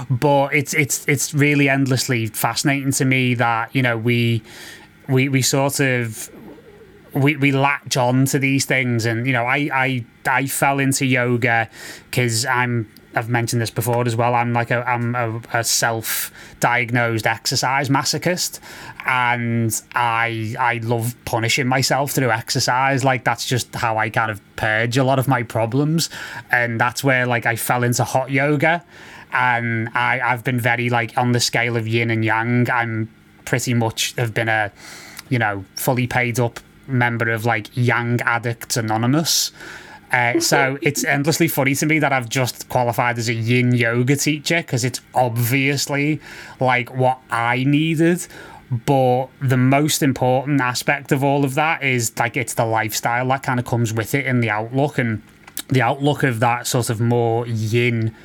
But it's it's it's really endlessly fascinating to me that, you know, we we we sort of we, we latch on to these things and you know I I I fell into yoga because I'm I've mentioned this before as well. I'm like a I'm a, a self-diagnosed exercise masochist, and I I love punishing myself through exercise. Like that's just how I kind of purge a lot of my problems, and that's where like I fell into hot yoga, and I I've been very like on the scale of yin and yang. I'm pretty much have been a you know fully paid up member of like Yang Addicts Anonymous. Uh, [LAUGHS] so it's endlessly funny to me that I've just qualified as a yin yoga teacher because it's obviously like what I needed. But the most important aspect of all of that is like it's the lifestyle that kind of comes with it in the outlook and the outlook of that sort of more yin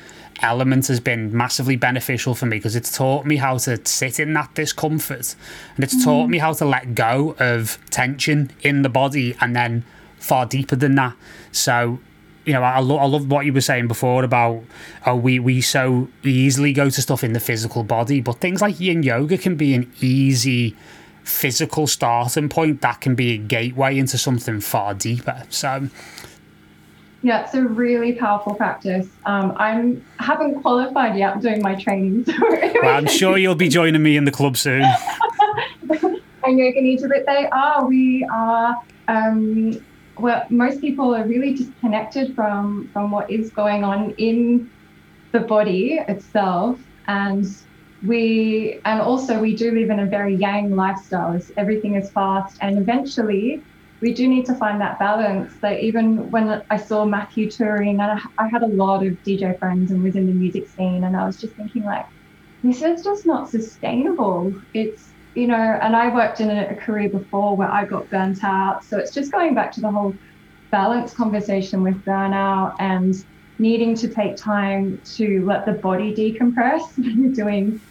element has been massively beneficial for me because it's taught me how to sit in that discomfort and it's mm. taught me how to let go of tension in the body and then far deeper than that. So, you know, I, lo- I love what you were saying before about oh, we, we so easily go to stuff in the physical body, but things like yin yoga can be an easy physical starting point that can be a gateway into something far deeper. So, yeah, it's a really powerful practice. Um, I'm haven't qualified yet I'm doing my training, so [LAUGHS] well, I'm sure you'll be joining me in the club soon. and yoga nidra, but they are. We are. Um, well, most people are really disconnected from from what is going on in the body itself, and we and also we do live in a very yang lifestyle. Everything is fast, and eventually we do need to find that balance. That even when I saw Matthew touring, and I, I had a lot of DJ friends and was in the music scene, and I was just thinking like, this is just not sustainable. It's you know, and I worked in a, a career before where I got burnt out, so it's just going back to the whole balance conversation with burnout and needing to take time to let the body decompress when [LAUGHS] you're doing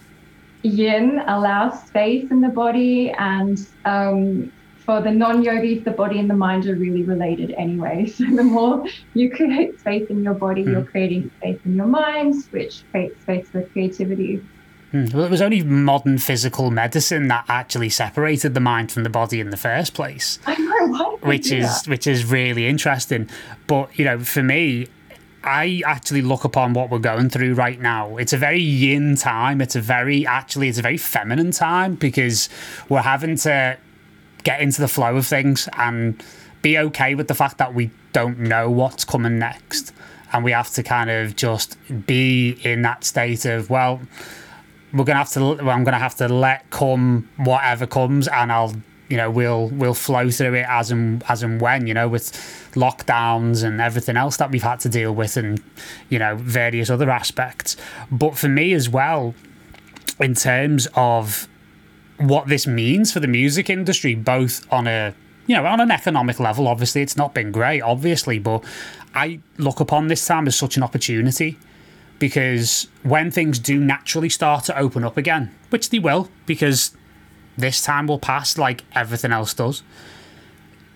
yin allows space in the body and um, for the non-yogis, the body and the mind are really related anyway. [LAUGHS] So the more you create space in your body, mm. you're hmm. creating space in your mind, which creates space for creativity. Mm. Well, it was only modern physical medicine that actually separated the mind from the body in the first place. I know, which is that? which is really interesting. But you know, for me, I actually look upon what we're going through right now. It's a very yin time. It's a very actually it's a very feminine time because we're having to get into the flow of things and be okay with the fact that we don't know what's coming next. And we have to kind of just be in that state of, well, we're gonna have to. Well, I'm gonna have to let come whatever comes, and I'll you know we'll we'll flow through it as and as and when you know with lockdowns and everything else that we've had to deal with and you know various other aspects but for me as well in terms of what this means for the music industry both on a you know on an economic level obviously it's not been great obviously but i look upon this time as such an opportunity because when things do naturally start to open up again which they will because this time will pass like everything else does.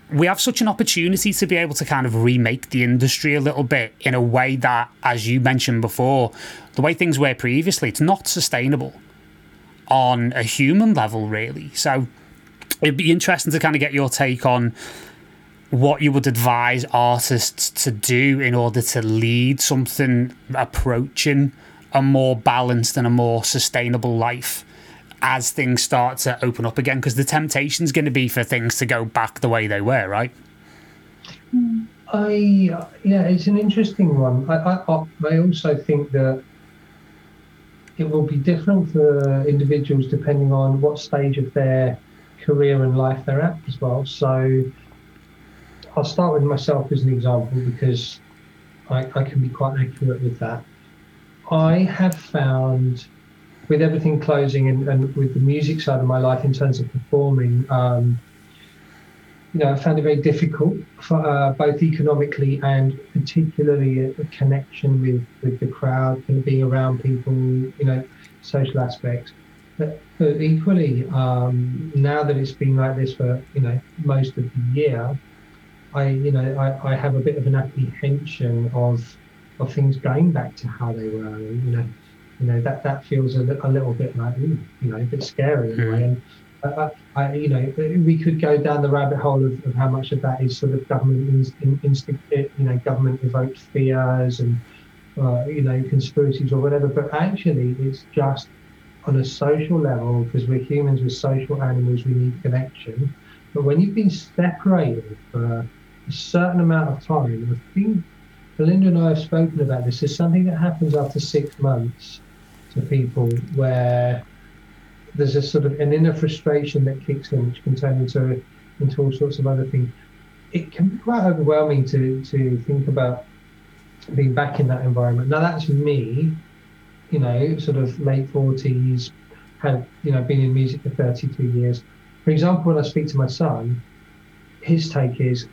We have such an opportunity to be able to kind of remake the industry a little bit in a way that, as you mentioned before, the way things were previously, it's not sustainable on a human level, really. So it'd be interesting to kind of get your take on what you would advise artists to do in order to lead something approaching a more balanced and a more sustainable life as things start to open up again? Because the temptation is going to be for things to go back the way they were, right? I yeah, it's an interesting one. I I, I also think that it will be different for individuals depending on what stage of their career and life they're at as well. So I'll start with myself as an example because I, I can be quite accurate with that. I have found with everything closing and, and with the music side of my life in terms of performing, um, you know, I found it very difficult for uh, both economically and particularly a, connection with, with the crowd and being around people, you know, social aspects. But, but equally, um, now that it's been like this for, you know, most of the year, I, you know, I, I have a bit of an apprehension of of things going back to how they were. You know, you know that that feels a, a little bit like ooh, you know a bit scary in a way. And uh, I, you know, we could go down the rabbit hole of, of how much of that is sort of government in, instinct, you know, government evoked fears and uh, you know conspiracies or whatever. But actually, it's just on a social level because we're humans, we're social animals, we need connection. But when you've been separated for a certain amount of time, I think Belinda and I have spoken about this. There's something that happens after six months to people where there's a sort of an inner frustration that kicks in, which can turn into into all sorts of other things. It can be quite overwhelming to to think about being back in that environment. Now that's me, you know, sort of late forties, had you know been in music for 32 years. For example, when I speak to my son, his take is,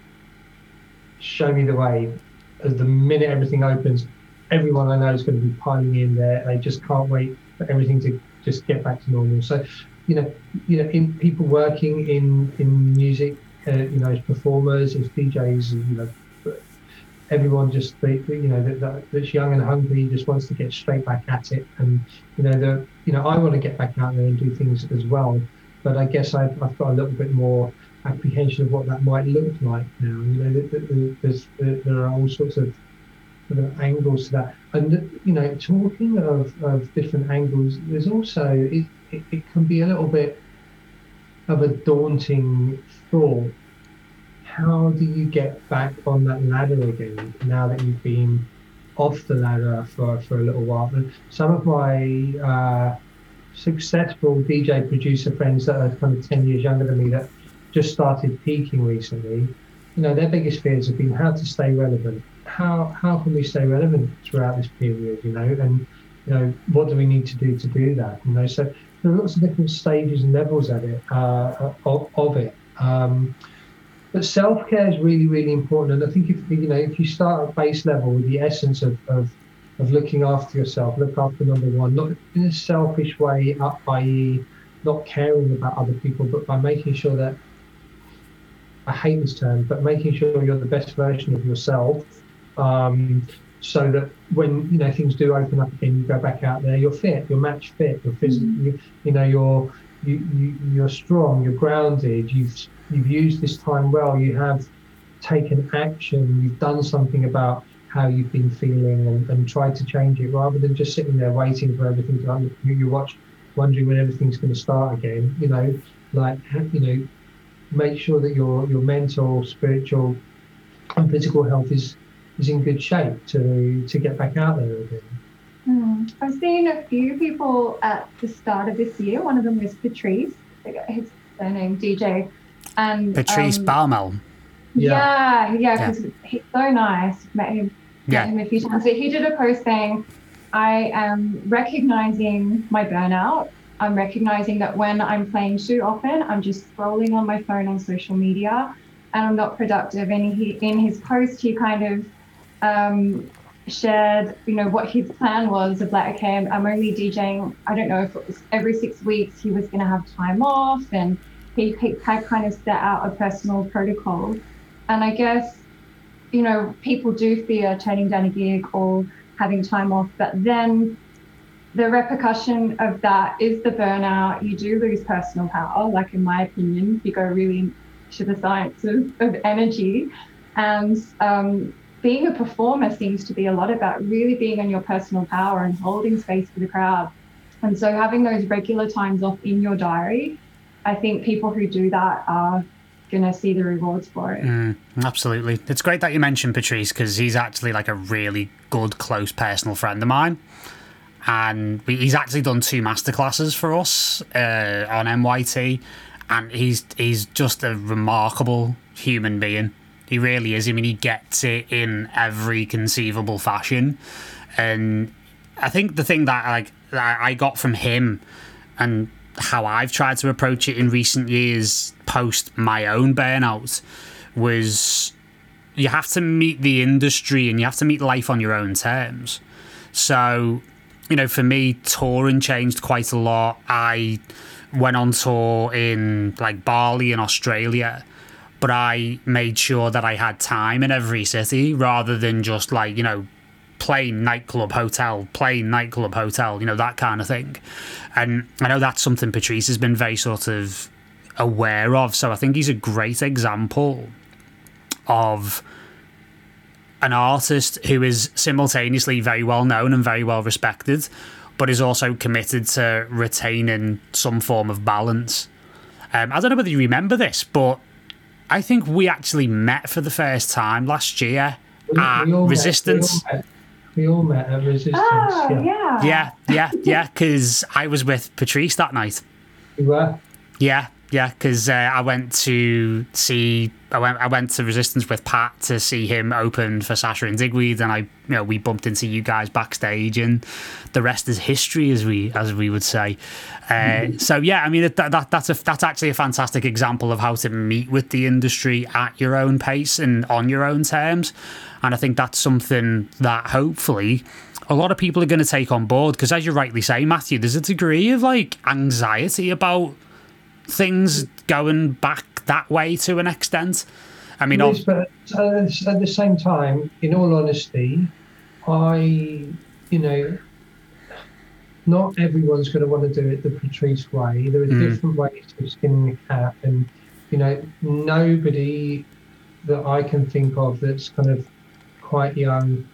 "Show me the way." As the minute everything opens, everyone I know is going to be piling in there. They just can't wait for everything to just get back to normal. So, you know, you know, in people working in in music, uh, you know, as performers, as DJs, you know, everyone just they, you know that, that's young and hungry just wants to get straight back at it, and you know, the you know, I want to get back out there and do things as well. But I guess I've, I've got a little bit more apprehension of what that might look like now. You know, there's, there are all sorts of sort of angles to that. And you know, talking of, of different angles, there's also it, it, it can be a little bit of a daunting thought. How do you get back on that ladder again now that you've been off the ladder for, for a little while? And some of my uh, successful DJ producer friends that are kind of 10 years younger than me that just started peaking recently, you know, their biggest fears have been how to stay relevant how how can we stay relevant throughout this period? You know, and you know what do we need to do to do that? You know, so there are lots of different stages and levels at it uh, of, of, it. Um, but self care is really really important, and I think if you know if you start at base level with the essence of, of of looking after yourself, look after number one, not in a selfish way, i.e., not caring about other people, but by making sure that I hate this term, but making sure you're the best version of yourself um, so that when you know things do open up again, you go back out there, you're fit, you're match fit, you're physically, mm-hmm. you, you, know, you're you, you you're strong, you're grounded, you've you've used this time well, you have taken action, you've done something about how you've been feeling and, and tried to change it rather than just sitting there waiting for everything to happen. you watch wondering when everything's going to start again you know like you know make sure that your your mental spiritual and physical health is is in good shape to to get back out there again. Mm. I've seen a few people at the start of this year. One of them was Patrice, his surname DJ And Patrice um, Baumel. Yeah, yeah, because he's so nice. Met him, Yeah. met him a few times. But he did a post saying, "I am recognizing my burnout. I'm recognizing that when I'm playing too often, I'm just scrolling on my phone on social media, and I'm not productive." And he, in his post, he kind of um, shared, you know, what his plan was of like, okay, I'm, I'm only DJing. I don't know if it was every six weeks he was going to have time off, and he, he had kind of set out a personal protocol. And I guess, you know, people do fear turning down a gig or having time off, but then the repercussion of that is the burnout. You do lose personal power, like in my opinion, if you go really to the science of, of energy. And um, being a performer seems to be a lot about really being on your personal power and holding space for the crowd. And so having those regular times off in your diary, I think people who do that are going to see the rewards for it. Mm, absolutely. It's great that you mentioned Patrice because he's actually like a really good, close personal friend of mine. And we, he's actually done two masterclasses for us uh, on NYT. And he's he's just a remarkable human being. He really is. I mean, he gets it in every conceivable fashion. And I think the thing that like that I got from him and how I've tried to approach it in recent years post my own burnout was you have to meet the industry and you have to meet life on your own terms. So, you know, for me, touring changed quite a lot. I went on tour in like Bali in Australia, but I made sure that I had time in every city rather than just like, you know, plane nightclub hotel, plane nightclub hotel, you know, that kind of thing. And I know that's something Patrice has been very sort of aware of. So I think he's a great example of an artist who is simultaneously very well known and very well respected, but is also committed to retaining some form of balance. Um, I don't know whether you remember this, but I think we actually met for the first time last year at we all met- Resistance. we, all met, we all met at Resistance. Oh, yeah. yeah. Yeah, yeah, yeah, because I was with Patrice that night. You were? Yeah, yeah, because uh, I went to see, I went, I went to Resistance with Pat to see him open for Sasha and Digweed, and I, you know, we bumped into you guys backstage, and the rest is history, as we, as we would say. Uh, so yeah, I mean, that, that that's a that's actually a fantastic example of how to meet with the industry at your own pace and on your own terms, and I think that's something that hopefully a lot of people are going to take on board because, as you rightly say, Matthew, there's a degree of like anxiety about things going back that way to an extent. I mean, but at the same time, in all honesty, I, you know, not everyone's going to want to do it the Patrice way. There are Mm. different ways of skinning a cat, and you know, nobody that I can think of that's kind of quite young,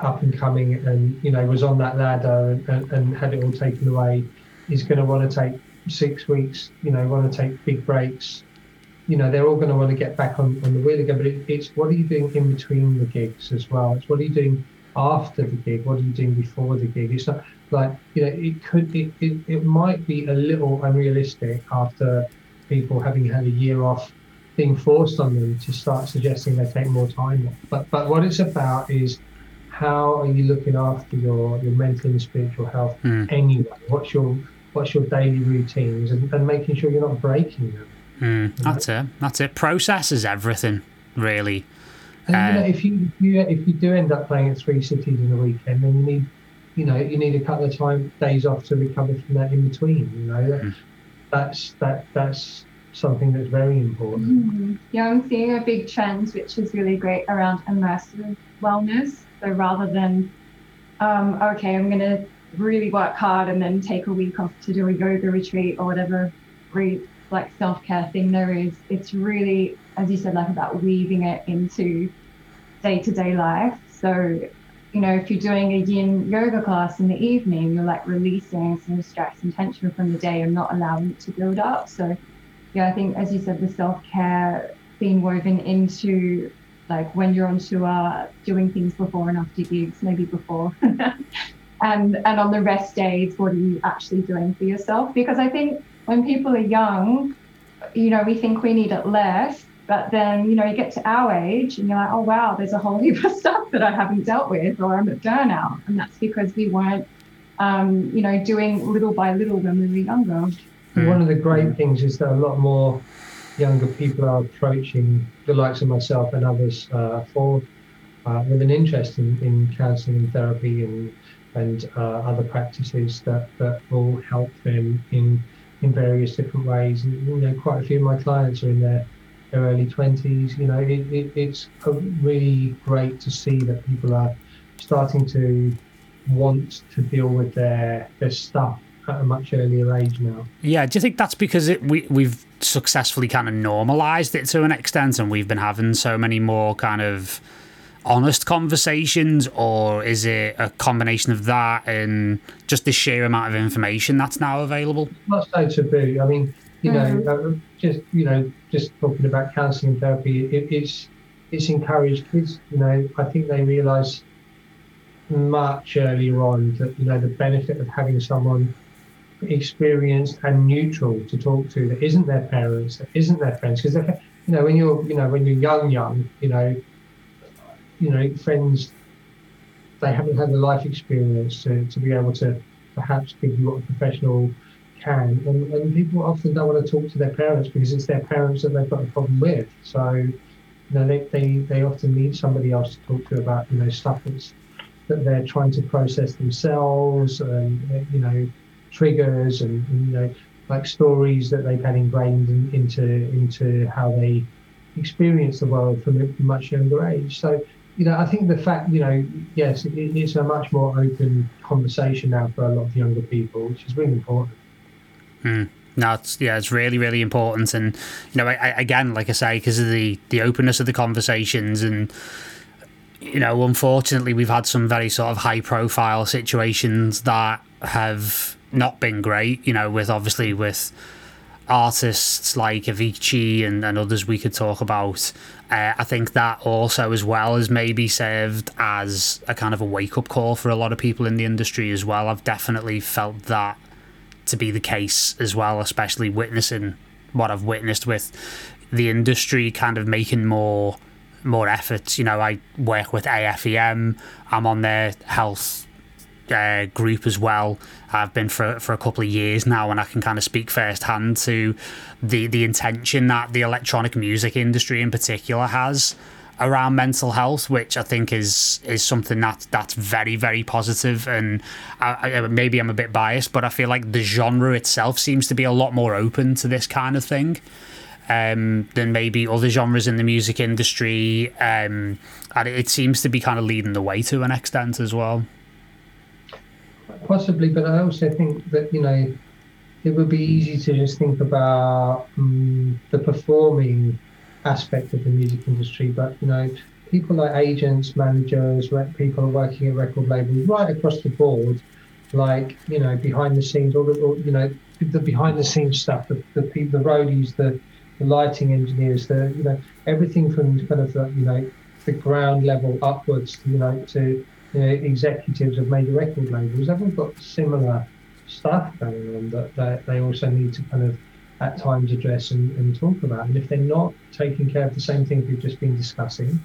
up and coming, and you know, was on that ladder and, and, and had it all taken away, is going to want to take six weeks. You know, want to take big breaks. You know they're all going to want to get back on, on the wheel again but it, it's what are you doing in between the gigs as well? It's what are you doing after the gig? What are you doing before the gig? It's not like you know it could it, it, it might be a little unrealistic after people having had a year off being forced on them to start suggesting they take more time off. But but what it's about is how are you looking after your your mental and spiritual health Mm. anyway? What's your what's your daily routines and, and making sure you're not breaking them Mm, that's it. That's it. Process is everything, really. And you know, Uh, if you, if you if you do end up playing at three cities in a weekend, then you need, you know, you need a couple of time days off to recover from that in between. You know, that, Mm. that's that that's something that's very important. Mhm. Yeah, I'm seeing a big trend, which is really great around immersive wellness. So rather than, um, okay, I'm going to really work hard and then take a week off to do a yoga retreat or whatever great like self care thing there is, it's really, as you said, like about weaving it into day to day life. So, you know, if you're doing a yin yoga class in the evening, you're like releasing some stress and tension from the day and not allowing it to build up. So, yeah, I think as you said, the self care being woven into like when you're on tour, doing things before and after gigs, maybe before, [LAUGHS] and and on the rest days, what are you actually doing for yourself? Because I think when people are young, you know, we think we need it less. But then, you know, you get to our age and you're like, oh, wow, there's a whole [LAUGHS] heap of stuff that I haven't dealt with or I'm at burnout. And that's because we weren't, um, you know, doing little by little when we were younger. Mm. One of the great things is that a lot more younger people are approaching the likes of myself and others uh, for uh, with an interest in, in counselling and therapy and and uh, other practices that, that will help them in in various different ways. And, you know, quite a few of my clients are in their, their early 20s. You know, it, it, it's really great to see that people are starting to want to deal with their their stuff at a much earlier age now. Yeah, do you think that's because it, we we've successfully kind of normalized it to an extent, and we've been having so many more kind of honest conversations, or is it a combination of that and just the sheer amount of information that's now available? Not so taboo. I mean, you mm-hmm. know, uh, just you know, just talking about counselling and therapy, it, it's it's encouraged kids. You know, I think they realise much earlier on that you know the benefit of having someone experienced and neutral to talk to that isn't their parents, that isn't their friends, because you know when you're you know when you're young, young, you know you know, friends, they haven't had the life experience to, to be able to perhaps give you what a professional can. And, and people often don't want to talk to their parents because it's their parents that they've got a problem with. So, you know, they, they, they often need somebody else to talk to about, you know, stuff that's, that they're trying to process themselves and, you know, triggers and, and you know, like stories that they've had ingrained in, into into how they experience the world from a much younger age. So you know, I think the fact, you know, yes, it, it's a much more open conversation now for a lot of younger people, which is really important. Mm. No, it's, yeah, it's really, really important, and you know, I, I, again, like I say, because of the the openness of the conversations, and you know, unfortunately, we've had some very sort of high profile situations that have not been great. You know, with obviously with artists like Avicii and, and others we could talk about. Uh, I think that also, as well, has maybe served as a kind of a wake up call for a lot of people in the industry as well. I've definitely felt that to be the case as well, especially witnessing what I've witnessed with the industry kind of making more more efforts. You know, I work with AFEM. I'm on their health uh, group as well. I've been for for a couple of years now, and I can kind of speak firsthand to the the intention that the electronic music industry in particular has around mental health, which I think is is something that that's very very positive. And I, I, maybe I'm a bit biased, but I feel like the genre itself seems to be a lot more open to this kind of thing. Um, than maybe other genres in the music industry, um, and it seems to be kind of leading the way to an extent as well possibly, but I also think that you know it would be easy to just think about um, the performing aspect of the music industry. But you know, people like agents, managers, people working at record labels, right across the board, like you know, behind the scenes, all the all, you know, the behind the scenes stuff, the the, the roadies, the, the lighting engineers, the you know, everything from kind of the, you know the ground level upwards, you know, to you know, executives of major record labels, all got similar stuff going on that, that they also need to kind of at times address and, and talk about. And if they're not taking care of the same things we've just been discussing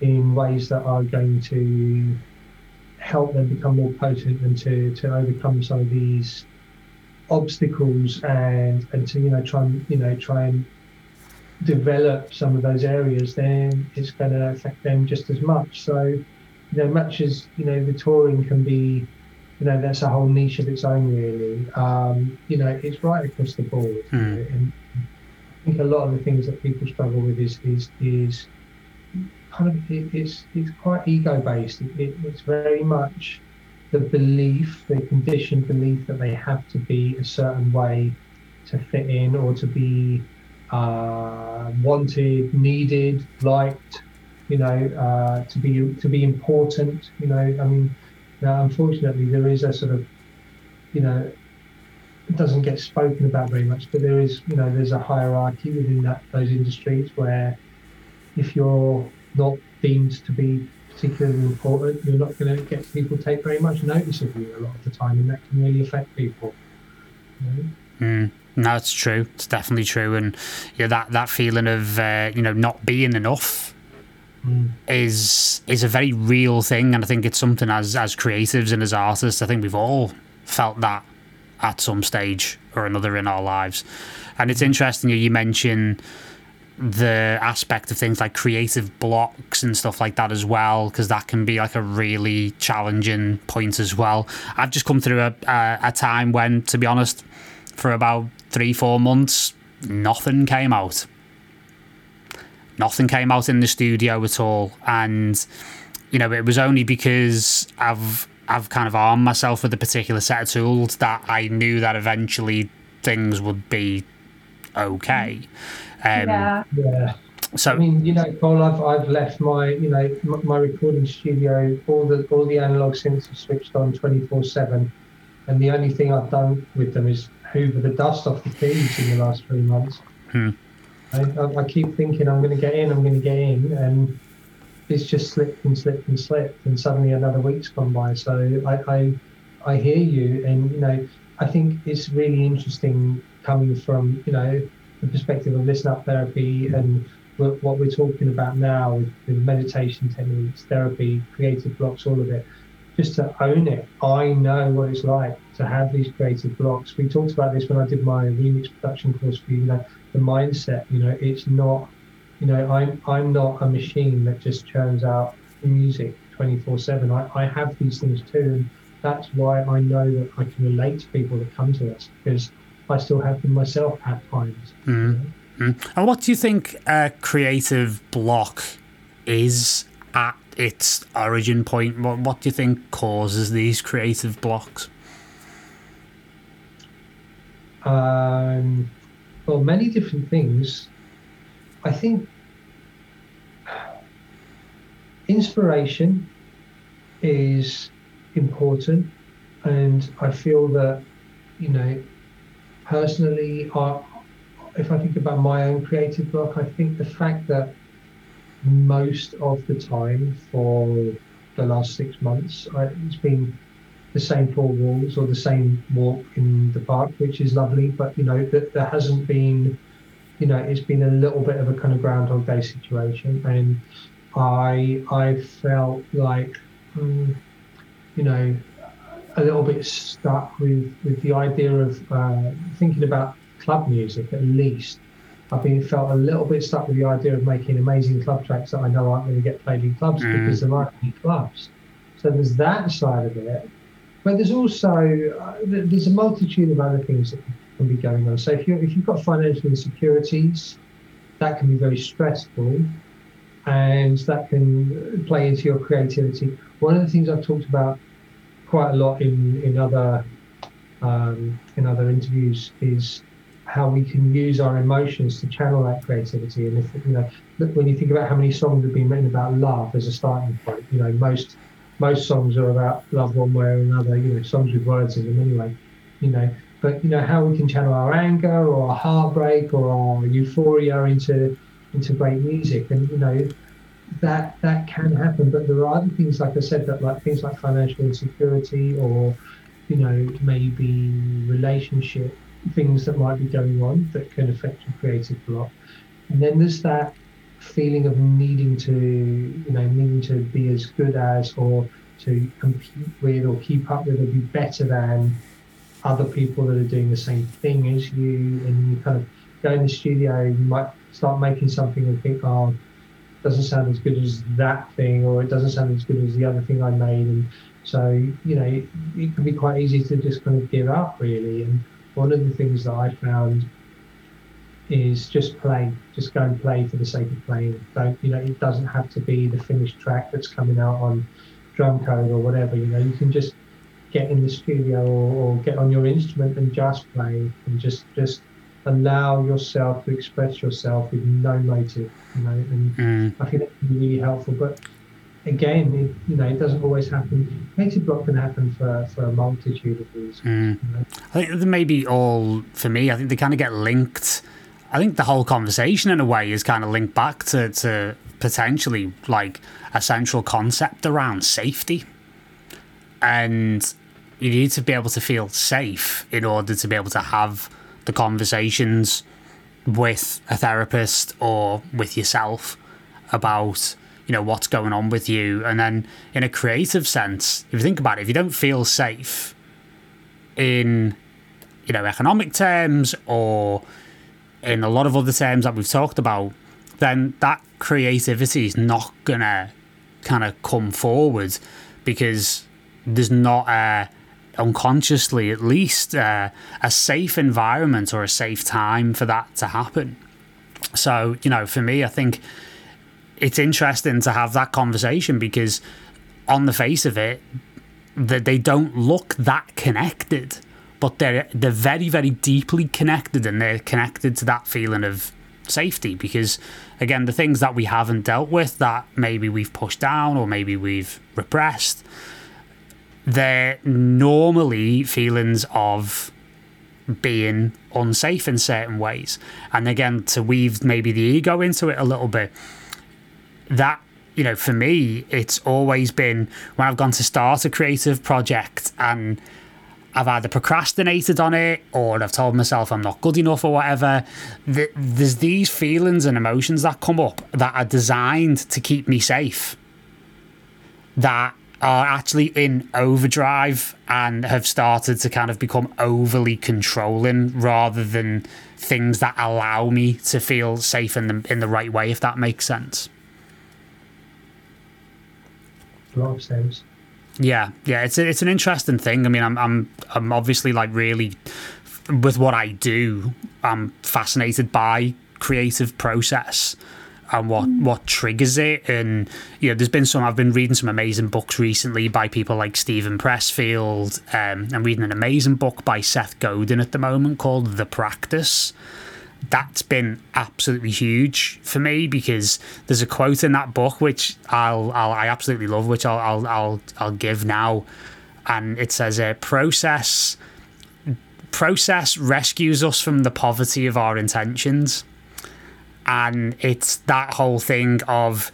in ways that are going to help them become more potent and to, to overcome some of these obstacles and and to you know try and you know try and develop some of those areas then it's going to affect them just as much so you know, much as you know, the touring can be, you know, that's a whole niche of its own, really. Um, you know, it's right across the board. Mm. You know, and I think a lot of the things that people struggle with is is is kind of it, it's it's quite ego based. It, it, it's very much the belief, the conditioned belief that they have to be a certain way to fit in or to be uh, wanted, needed, liked you know, uh, to be to be important. You know, I mean, now unfortunately there is a sort of, you know, it doesn't get spoken about very much, but there is, you know, there's a hierarchy within that those industries where if you're not deemed to be particularly important, you're not going to get people take very much notice of you a lot of the time, and that can really affect people. You know? Mm. No, it's true. It's definitely true, and yeah, that that feeling of uh, you know not being enough is is a very real thing, and I think it's something as as creatives and as artists, I think we've all felt that at some stage or another in our lives. And it's interesting you mention the aspect of things like creative blocks and stuff like that as well, because that can be like a really challenging point as well. I've just come through a, a, a time when, to be honest, for about three, four months, nothing came out. Nothing came out in the studio at all. And, you know, it was only because I've I've kind of armed myself with a particular set of tools that I knew that eventually things would be okay. Um, yeah. Yeah. So I mean, you know, Paul, I've I've left my you know my recording studio all the all the analog synths are switched on twenty four seven, and the only thing I've done with them is hoover the dust off the keys in the last three months. Hmm. I, I, keep thinking I'm going to get in, I'm going to get in, and it's just slipped and slipped and slipped, and suddenly another week's gone by. So I, I, I hear you, and you know, I think it's really interesting coming from you know the perspective of listen up therapy and what we're talking about now with, with meditation techniques, therapy, creative blocks, all of it. Just to own it, I know what it's like to have these creative blocks. We talked about this when I did my remix production course for you. You know, the mindset. You know, it's not you know, I'm I'm not a machine that just churns out music 24/7. I, I have these things too, and that's why I know that I can relate to people that come to us because I still have them myself at times. Mm-hmm. And what do you think a creative block is at its origin point? What what do you think causes these creative blocks? Um, well, many different things. I think inspiration is important, and I feel that you know personally, I, if I think about my own creative block, I think the fact that most of the time for the last six months, I, it's been the same four walls or the same walk in the park, which is lovely. But you know, that there hasn't been you know, it's been a little bit of a kind of Groundhog Day situation, and I I felt like, um, you know, a little bit stuck with with the idea of uh, thinking about club music at least. I've been felt a little bit stuck with the idea of making amazing club tracks that I know aren't going to get played in clubs mm. because there aren't any clubs. So there's that side of it, but there's also uh, there's a multitude of other things that can be going on. So if you if you've got financial insecurities, that can be very stressful, and that can play into your creativity. One of the things I've talked about quite a lot in in other um, in other interviews is how we can use our emotions to channel that creativity. And if you know, when you think about how many songs have been written about love as a starting point, you know, most most songs are about love one way or another. You know, songs with words in them anyway. You know, but you know how we can channel our anger or our heartbreak or our euphoria into into great music and you know that that can happen but there are other things like i said that like things like financial insecurity or you know maybe relationship things that might be going on that can affect your creative block and then there's that feeling of needing to you know needing to be as good as or to compete with or keep up with or be better than other people that are doing the same thing as you, and you kind of go in the studio, you might start making something and think, oh, doesn't sound as good as that thing, or it doesn't sound as good as the other thing I made, and so you know it, it can be quite easy to just kind of give up, really. And one of the things that I found is just play, just go and play for the sake of playing. Don't you know? It doesn't have to be the finished track that's coming out on Drumcode or whatever. You know, you can just get in the studio or, or get on your instrument and just play and just just allow yourself to express yourself with no motive, you know, and mm. I think that can be really helpful. But again, it, you know, it doesn't always happen. Creative block can happen for, for a multitude of reasons. Mm. You know? I think maybe all, for me, I think they kind of get linked. I think the whole conversation, in a way, is kind of linked back to, to potentially like a central concept around safety. And you need to be able to feel safe in order to be able to have the conversations with a therapist or with yourself about you know what's going on with you and then in a creative sense if you think about it if you don't feel safe in you know economic terms or in a lot of other terms that we've talked about then that creativity is not gonna kind of come forward because there's not a unconsciously at least a safe environment or a safe time for that to happen. So you know for me i think it's interesting to have that conversation because on the face of it that they don't look that connected but they're they're very very deeply connected and they're connected to that feeling of safety because again the things that we haven't dealt with that maybe we've pushed down or maybe we've repressed they're normally feelings of being unsafe in certain ways. And again to weave maybe the ego into it a little bit that you know for me it's always been when i've gone to start a creative project and I've either procrastinated on it or I've told myself I'm not good enough or whatever. There's these feelings and emotions that come up that are designed to keep me safe, that are actually in overdrive and have started to kind of become overly controlling rather than things that allow me to feel safe in the, in the right way, if that makes sense. A lot of sense. Yeah, yeah, it's a, it's an interesting thing. I mean, I'm I'm I'm obviously like really with what I do. I'm fascinated by creative process and what what triggers it. And you know, there's been some. I've been reading some amazing books recently by people like Steven Pressfield. Um, I'm reading an amazing book by Seth Godin at the moment called The Practice that's been absolutely huge for me because there's a quote in that book which I'll, I'll I absolutely love, which I'll I'll I'll, I'll give now, and it says a uh, process process rescues us from the poverty of our intentions, and it's that whole thing of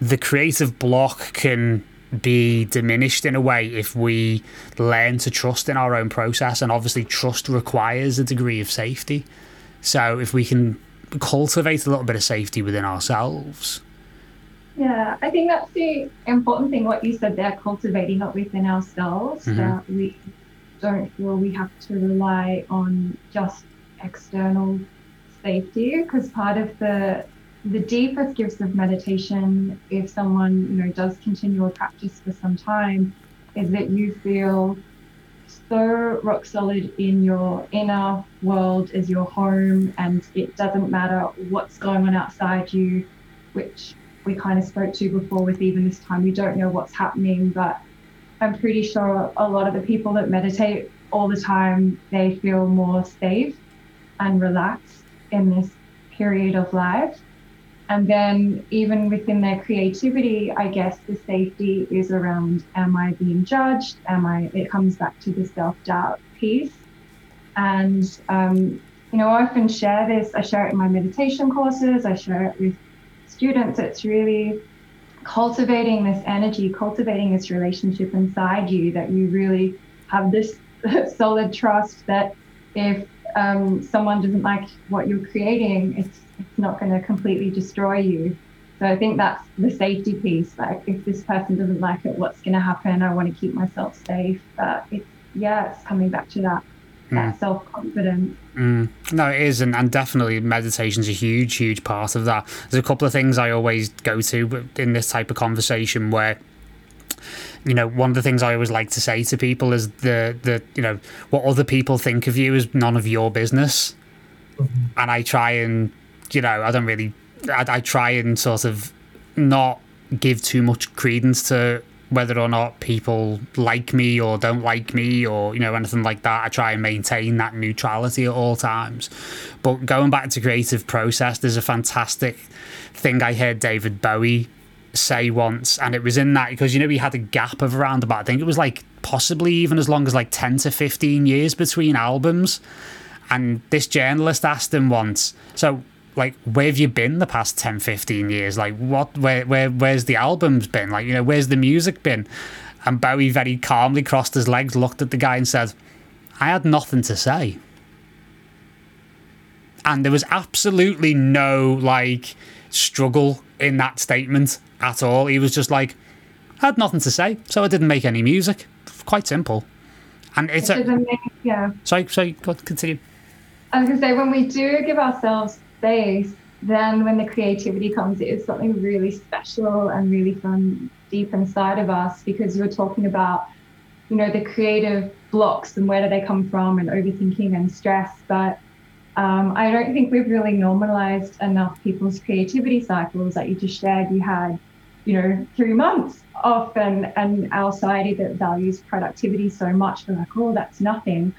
the creative block can be diminished in a way if we learn to trust in our own process. And obviously trust requires a degree of safety so if we can cultivate a little bit of safety within ourselves. Yeah, I think that's the important thing, what you said there, cultivating it within ourselves, mm-hmm. that we don't feel we have to rely on just external safety, because part of the the deepest gifts of meditation, if someone you know does continual practice for some time, is that you feel so rock solid in your inner world as your home, and it doesn't matter what's going on outside you, which we kind of spoke to before with even this time. We don't know what's happening, but I'm pretty sure a lot of the people that meditate all the time, they feel more safe and relaxed in this period of life. And then, even within their creativity, I guess the safety is around am I being judged? Am I, it comes back to the self doubt piece. And, um, you know, I often share this, I share it in my meditation courses, I share it with students. It's really cultivating this energy, cultivating this relationship inside you that you really have this [LAUGHS] solid trust that if um, someone doesn't like what you're creating, it's it's not going to completely destroy you. So I think that's the safety piece. Like if this person doesn't like it, what's going to happen? I want to keep myself safe. But it's yeah, it's coming back to that that mm. self confidence. Mm. No, it is, and, and definitely meditation's a huge, huge part of that. There's a couple of things I always go to in this type of conversation where you know one of the things i always like to say to people is the the you know what other people think of you is none of your business mm-hmm. and i try and you know, I don't really, I, I try and sort of not give too much credence to whether or not people like me or don't like me or you know anything like that. I try and maintain that neutrality at all times. But going back to creative process there's a fantastic thing i heard david bowie say once and it was in that because you know he had a gap of around about i think it was like possibly even as long as like 10 to 15 years between albums. And this journalist asked him once so like where have you been the past 10 15 years like what where where where's the albums been like you know where's the music been and bowie very calmly crossed his legs looked at the guy and said i had nothing to say and there was absolutely no like struggle in that statement at all. He was just like, I had nothing to say, so I didn't make any music. Quite simple. And it's is a, amazing, yeah. sorry, sorry, continue. I was gonna say when we do give ourselves space, then when the creativity comes, it is something really special and really fun deep inside of us because you were talking about, you know, the creative blocks and where do they come from and overthinking and stress. But um, I don't think we've really normalized enough people's creativity cycles. Like you just shared, you had, you know, three months off, and and our society that values productivity so much, they're like, oh, that's nothing.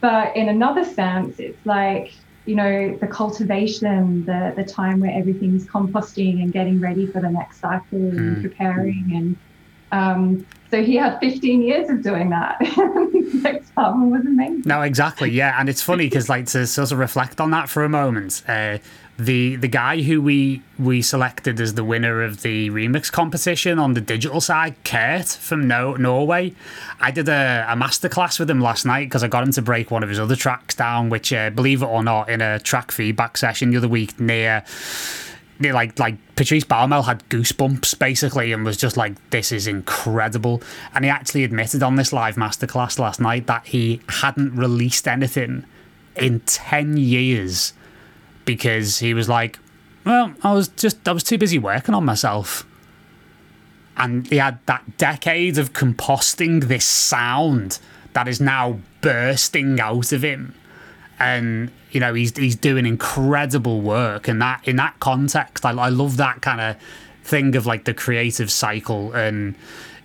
But in another sense, it's like you know the cultivation, the the time where everything's composting and getting ready for the next cycle and Mm. preparing and. Um, so he had 15 years of doing that. [LAUGHS] Next album was amazing. No, exactly. Yeah, and it's funny because like to sort of reflect on that for a moment. Uh, the the guy who we we selected as the winner of the remix competition on the digital side, Kurt from no- Norway. I did a, a masterclass with him last night because I got him to break one of his other tracks down, which, uh, believe it or not, in a track feedback session the other week near near, like like Patrice Baumel had goosebumps basically and was just like this is incredible and he actually admitted on this live masterclass last night that he hadn't released anything in 10 years because he was like well I was just I was too busy working on myself. And he had that decade of composting this sound that is now bursting out of him. And you know he's he's doing incredible work and that in that context. I, I love that kind of thing of like the creative cycle and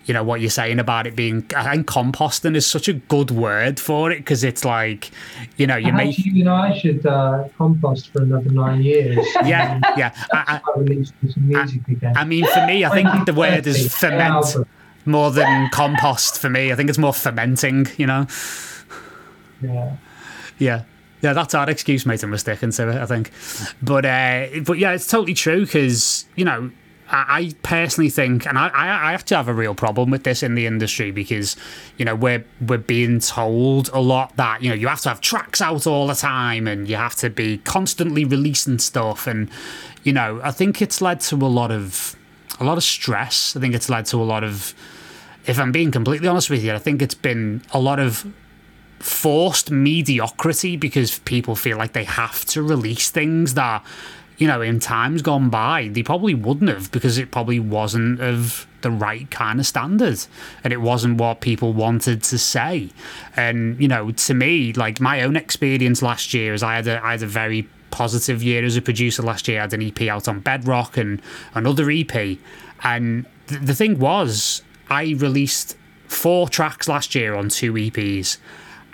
you know what you're saying about it being I think composting is such a good word for it because it's like you know you make you know, I should uh, compost for another nine years. [LAUGHS] yeah yeah I, I some music again. I, I mean for me I think the word is ferment more than compost for me I think it's more fermenting you know Yeah. Yeah. Yeah, that's our excuse, mate, and we're sticking to it, I think. But uh, but yeah, it's totally true because, you know, I, personally think, and I, I I actually have a real problem with this in the industry because, you know, we're we're being told a lot that, you know, you have to have tracks out all the time and you have to be constantly releasing stuff. And, you know, I think it's led to a lot of a lot of stress. I think it's led to a lot of if I'm being completely honest with you, I think it's been a lot of forced mediocrity because people feel like they have to release things that you know in times gone by they probably wouldn't have because it probably wasn't of the right kind of standard and it wasn't what people wanted to say. And you know to me like my own experience last year is I had a I had a very positive year as a producer last year. I had an EP out on Bedrock and another EP and th- the thing was I released four tracks last year on two EPs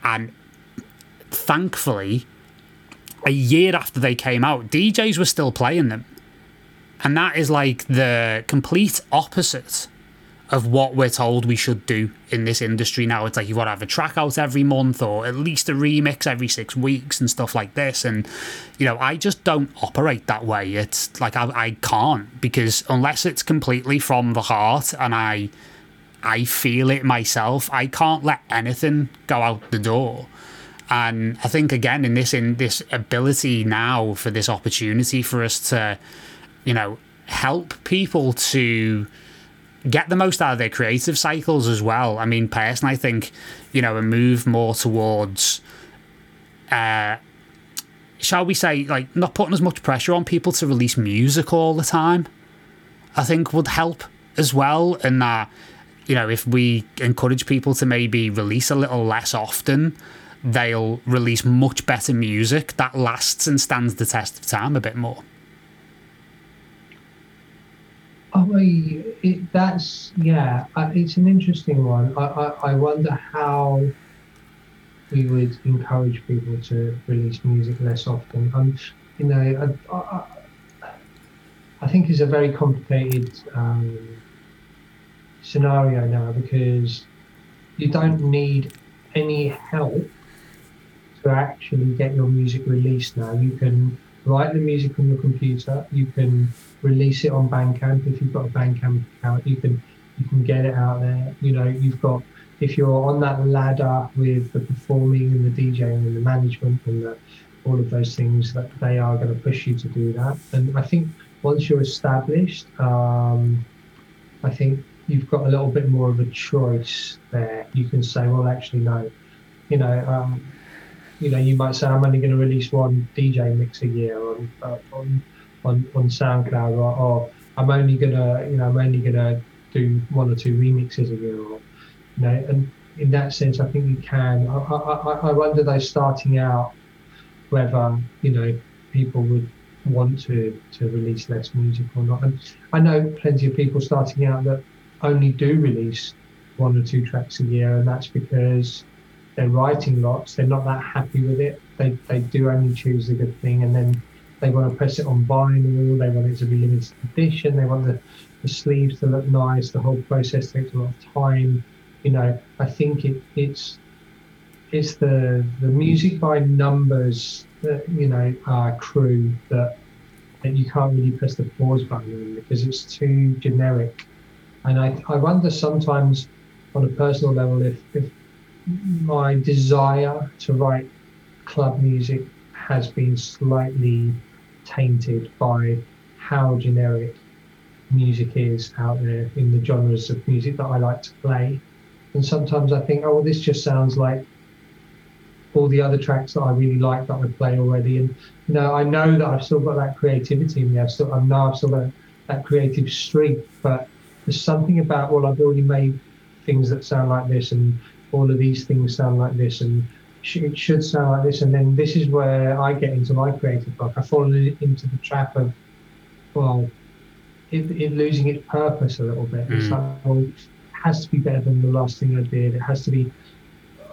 and thankfully a year after they came out DJs were still playing them and that is like the complete opposite of what we're told we should do in this industry now. It's like you've got to have a track out every month or at least a remix every six weeks and stuff like this. And, you know, I just don't operate that way. It's like I, I can't because unless it's completely from the heart and I I feel it myself, I can't let anything go out the door. And I think again in this in this ability now for this opportunity for us to, you know, help people to get the most out of their creative cycles as well. I mean, personally, I think you know a move more towards, uh, shall we say, like not putting as much pressure on people to release music all the time. I think would help as well, and that you know if we encourage people to maybe release a little less often. They'll release much better music that lasts and stands the test of time a bit more. Mean, it, that's yeah. Uh, it's an interesting one. I, I, I wonder how we would encourage people to release music less often. Um, you know, I, I, I think it's a very complicated um, scenario now because you don't need any help to actually get your music released now. You can write the music on your computer. You can release it on Bandcamp if you've got a Bandcamp account. You can you can get it out there. You know, you've got if you're on that ladder with the performing and the DJing and the management and the all of those things that they are going to push you to do that. And I think once you're established, um, I think you've got a little bit more of a choice there. You can say, well, actually, no. You know, um, you know, you might say, I'm only going to release one DJ mix a year on uh, on, on on SoundCloud, or, or I'm only gonna, you know, I'm only gonna do one or two remixes a year, or you know, and in that sense, I think you can. I, I, I wonder though, starting out, whether you know people would want to to release less music or not. And I know plenty of people starting out that only do release one or two tracks a year, and that's because they're writing lots. They're not that happy with it. They they do only choose the good thing, and then they want to press it on vinyl. They want it to be limited edition. They want the, the sleeves to look nice. The whole process takes a lot of time. You know, I think it, it's it's the the music by numbers that you know uh, crew that that you can't really press the pause button on because it's too generic. And I, I wonder sometimes on a personal level if, if my desire to write club music has been slightly tainted by how generic music is out there in the genres of music that I like to play. And sometimes I think, oh, well, this just sounds like all the other tracks that I really like that I play already. And you know, I know that I've still got that creativity in me. I've still, I know I've still got that creative streak, but there's something about well, I've already made things that sound like this, and all of these things sound like this, and it should sound like this. And then this is where I get into my creative block. I fall into the trap of well, it, it losing its purpose a little bit. Mm. It's like, well, it has to be better than the last thing I did. It has to be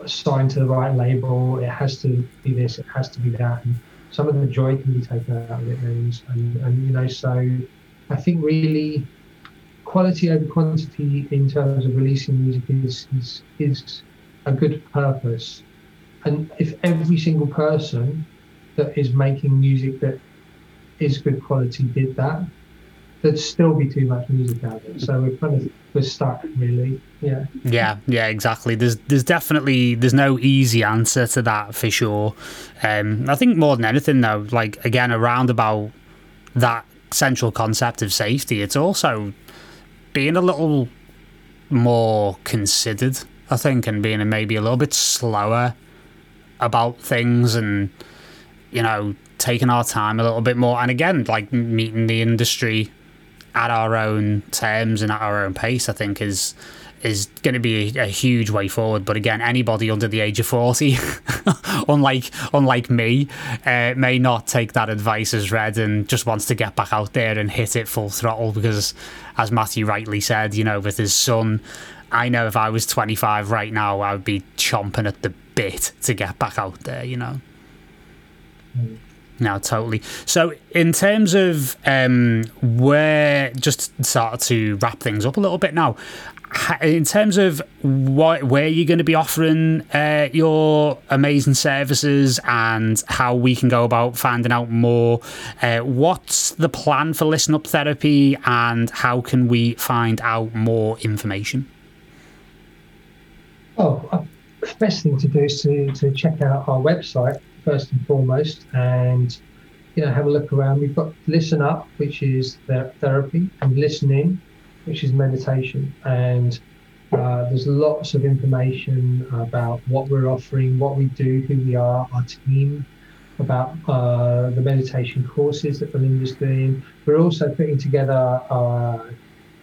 signed to the right label. It has to be this. It has to be that. And some of the joy can be taken out of it, and, and, and you know, so I think really quality over quantity in terms of releasing music is, is is a good purpose. And if every single person that is making music that is good quality did that, there'd still be too much music out there. So we're kind of we're stuck really. Yeah. Yeah, yeah, exactly. There's there's definitely there's no easy answer to that for sure. Um, I think more than anything though, like again around about that central concept of safety, it's also being a little more considered, I think, and being maybe a little bit slower about things and you know taking our time a little bit more and again like meeting the industry at our own terms and at our own pace, I think is is going to be a, a, huge way forward. But again, anybody under the age of 40, [LAUGHS] unlike unlike me, uh, may not take that advice as read and just wants to get back out there and hit it full throttle because, as Matthew rightly said, you know, with his son, I know if I was 25 right now, I would be chomping at the bit to get back out there, you know. Mm. No, totally. So, in terms of um, where, just start to wrap things up a little bit now, in terms of what, where you're going to be offering uh, your amazing services and how we can go about finding out more, uh, what's the plan for Listen Up Therapy and how can we find out more information? Oh, uh, best thing to do is to, to check out our website, first and foremost, and you know have a look around. We've got listen up, which is therapy, and listening, which is meditation, and uh, there's lots of information about what we're offering, what we do, who we are, our team, about uh, the meditation courses that Belinda's doing. We're also putting together uh,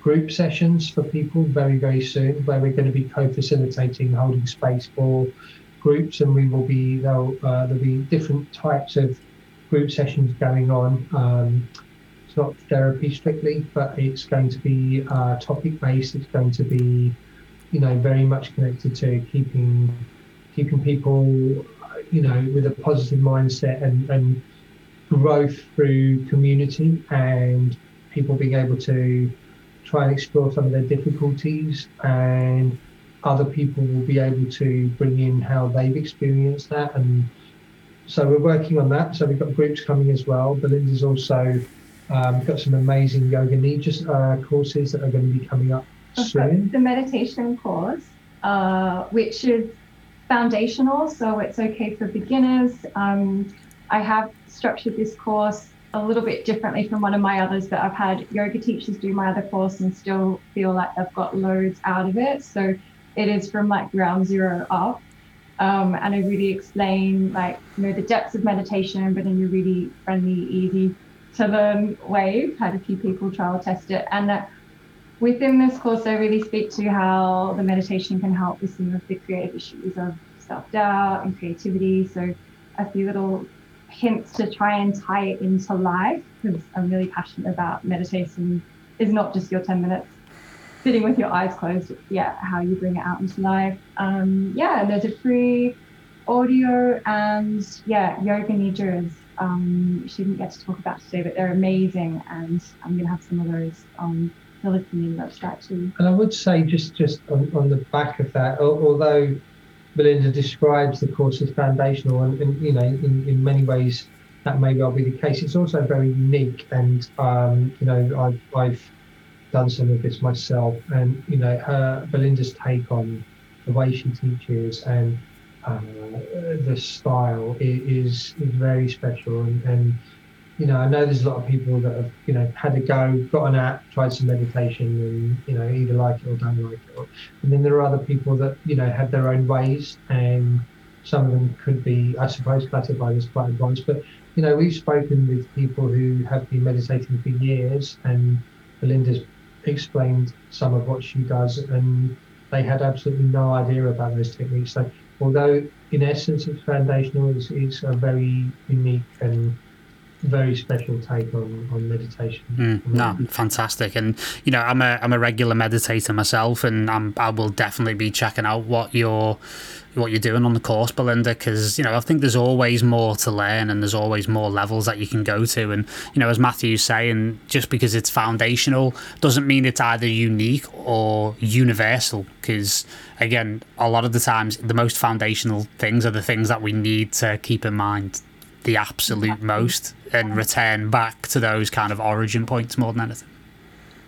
group sessions for people very, very soon, where we're going to be co-facilitating, holding space for groups, and we will be there'll, uh, there'll be different types of group sessions going on. Um, it's not therapy strictly, but it's going to be uh, topic based. It's going to be, you know, very much connected to keeping keeping people, you know, with a positive mindset and, and growth through community and people being able to try and explore some of their difficulties and other people will be able to bring in how they've experienced that and so we're working on that. So we've got groups coming as well. Belinda's also um, got some amazing yoga nidra uh, courses that are going to be coming up soon. The meditation course, uh, which is foundational, so it's okay for beginners. Um, I have structured this course a little bit differently from one of my others that I've had yoga teachers do my other course and still feel like they've got loads out of it. So it is from like ground zero up. Um, and I really explain like you know the depths of meditation, but in a really friendly, easy to learn way. Had a few people trial test it, and that within this course, I really speak to how the meditation can help with some of the creative issues of self doubt and creativity. So a few little hints to try and tie it into life because I'm really passionate about meditation. Is not just your 10 minutes sitting with your eyes closed. It's, yeah, how you bring it out into life. Um, yeah, there's a free audio and yeah, yoga nidras. Um, she didn't get to talk about today, but they're amazing, and I'm going to have some of those on the listening website too. And I would say just just on, on the back of that, although Belinda describes the course as foundational, and, and you know, in, in many ways that may well be the case. It's also very unique, and um, you know, I've, I've done some of this myself, and you know, her Belinda's take on the way she teaches and uh, the style is is very special, and, and you know, I know there's a lot of people that have, you know, had a go, got an app, tried some meditation, and you know, either like it or don't like it. And then there are other people that, you know, have their own ways, and some of them could be, I suppose, classified as quite advanced. But you know, we've spoken with people who have been meditating for years, and Belinda's explained some of what she does, and they had absolutely no idea about those techniques. So, although in essence it's foundational, it's, it's a very unique and very special take on, on meditation. Mm, no, fantastic. And you know, I'm a I'm a regular meditator myself, and I'm I will definitely be checking out what you're what you're doing on the course, Belinda, because you know I think there's always more to learn, and there's always more levels that you can go to. And you know, as Matthew's saying, just because it's foundational doesn't mean it's either unique or universal. Because again, a lot of the times, the most foundational things are the things that we need to keep in mind the absolute most and return back to those kind of origin points more than anything.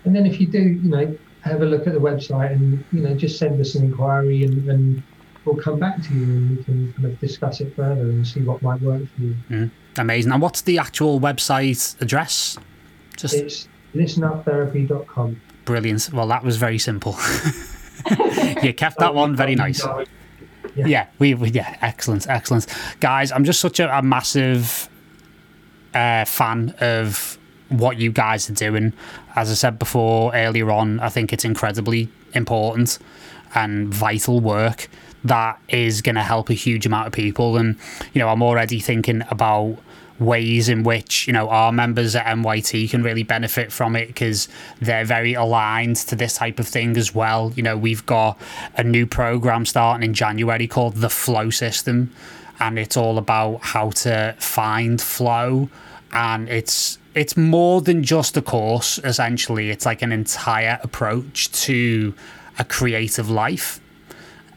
And then if you do, you know, have a look at the website and, you know, just send us an inquiry and, and we'll come back to you and we can kind of discuss it further and see what might work for you. Mm, amazing. And what's the actual website address? Just It's listenuptherapy.com. Brilliant. Well, that was very simple. [LAUGHS] you kept that one very nice. Yeah. yeah, we, we yeah, excellent, excellent, guys. I'm just such a, a massive uh, fan of what you guys are doing. As I said before earlier on, I think it's incredibly important and vital work that is going to help a huge amount of people. And you know, I'm already thinking about ways in which you know our members at MYT can really benefit from it because they're very aligned to this type of thing as well. You know, we've got a new program starting in January called the Flow System, and it's all about how to find flow, and it's it's more than just a course. Essentially, it's like an entire approach to a creative life,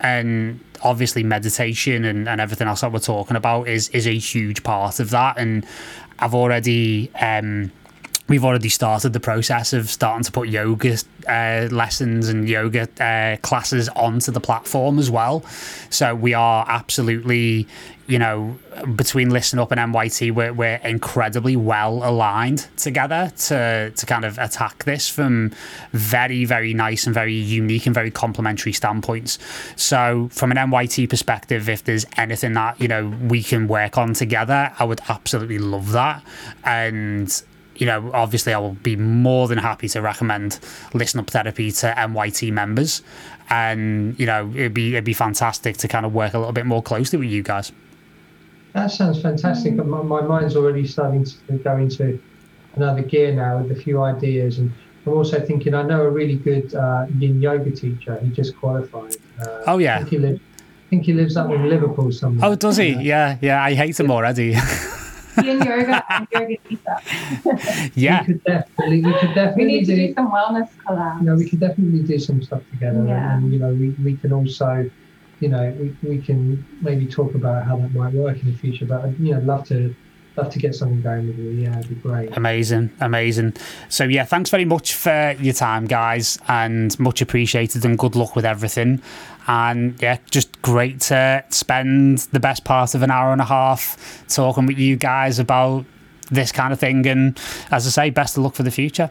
and obviously meditation and, and everything else that we're talking about is is a huge part of that. And I've already um, we've already started the process of starting to put yoga uh, lessons and yoga uh, classes onto the platform as well. So we are absolutely, you know, between Listen Up and NYT, we're, we're incredibly well aligned together to to kind of attack this from very very nice and very unique and very complementary standpoints. So from an NYT perspective, if there's anything that you know we can work on together, I would absolutely love that and you know, obviously, I will be more than happy to recommend Listen Up Therapy to NYT members, and you know, it'd be it'd be fantastic to kind of work a little bit more closely with you guys. That sounds fantastic. My, my mind's already starting to go into another gear now with a few ideas, and I'm also thinking I know a really good uh, Yin yoga teacher. He just qualified. Uh, oh yeah. I think, he lives, I think he lives up in Liverpool somewhere. Oh, does he? Yeah, yeah. I hate him already. [LAUGHS] Yin yoga and yoga pizza. [LAUGHS] yeah. We could definitely, we could definitely we need to do, do some wellness collabs. You know, we could definitely do some stuff together, yeah. and, and you know, we, we can also, you know, we, we can maybe talk about how that might work in the future. But you know, I'd love to love to get something going with you. Yeah, it'd be great. Amazing, amazing. So yeah, thanks very much for your time, guys, and much appreciated. And good luck with everything. And yeah, just great to spend the best part of an hour and a half talking with you guys about this kind of thing. And as I say, best of luck for the future.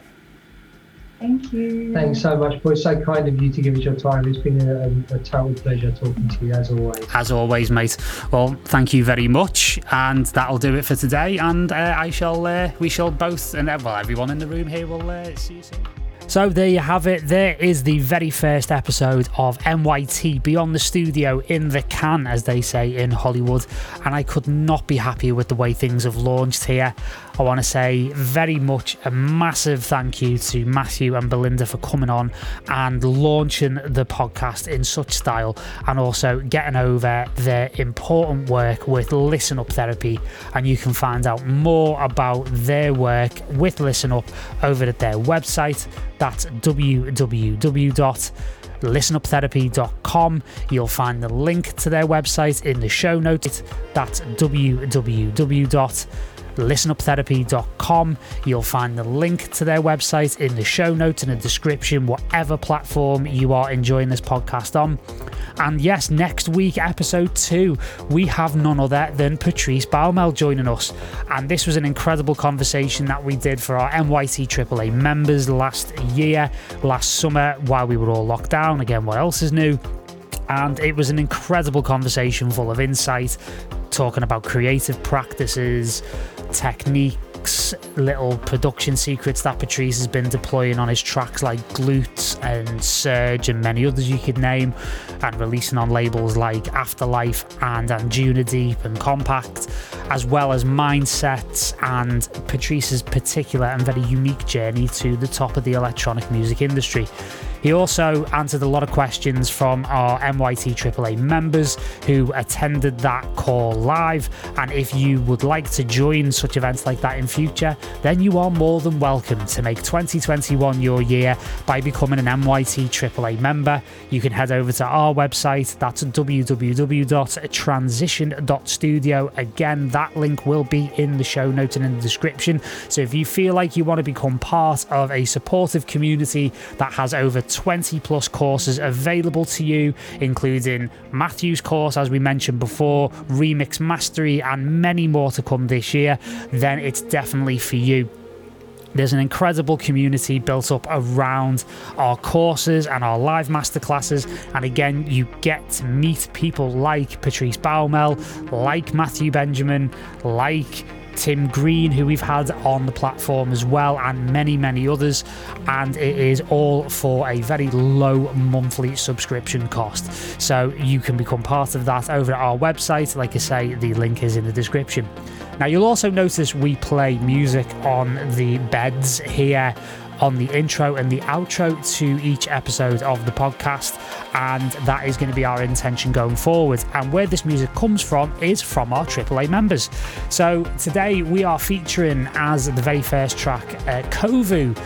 Thank you. Thanks so much, Paul. It's so kind of you to give us your time. It's been a, a, total pleasure talking to you as always. As always, mate. Well, thank you very much, and that'll do it for today. And uh, I shall, uh, we shall both, and uh, well, everyone in the room here will uh, see you soon. So there you have it. There is the very first episode of NYT Beyond the Studio in the can, as they say in Hollywood. And I could not be happier with the way things have launched here. I want to say very much a massive thank you to Matthew and Belinda for coming on and launching the podcast in such style and also getting over their important work with Listen Up Therapy. And you can find out more about their work with Listen Up over at their website that's www.listenuptherapy.com. You'll find the link to their website in the show notes. That's www listenuptherapy.com. You'll find the link to their website in the show notes and the description, whatever platform you are enjoying this podcast on. And yes, next week, episode two, we have none other than Patrice Baumel joining us. And this was an incredible conversation that we did for our MYT AAA members last year, last summer, while we were all locked down. Again, what else is new? And it was an incredible conversation full of insight, talking about creative practices, techniques, little production secrets that Patrice has been deploying on his tracks like Glutes and Surge and many others you could name, and releasing on labels like Afterlife and Anjuna Deep and Compact, as well as mindsets and Patrice's particular and very unique journey to the top of the electronic music industry. He also answered a lot of questions from our NYT AAA members who attended that call live. And if you would like to join such events like that in future, then you are more than welcome to make 2021 your year by becoming an NYT AAA member. You can head over to our website, that's www.transition.studio. Again, that link will be in the show notes and in the description. So if you feel like you want to become part of a supportive community that has over 20 plus courses available to you, including Matthew's course, as we mentioned before, Remix Mastery, and many more to come this year, then it's definitely for you. There's an incredible community built up around our courses and our live masterclasses. And again, you get to meet people like Patrice Baumel, like Matthew Benjamin, like Tim Green, who we've had on the platform as well, and many, many others. And it is all for a very low monthly subscription cost. So you can become part of that over at our website. Like I say, the link is in the description. Now, you'll also notice we play music on the beds here on the intro and the outro to each episode of the podcast, and that is going to be our intention going forward. And where this music comes from is from our AAA members. So today we are featuring as the very first track uh, Kovu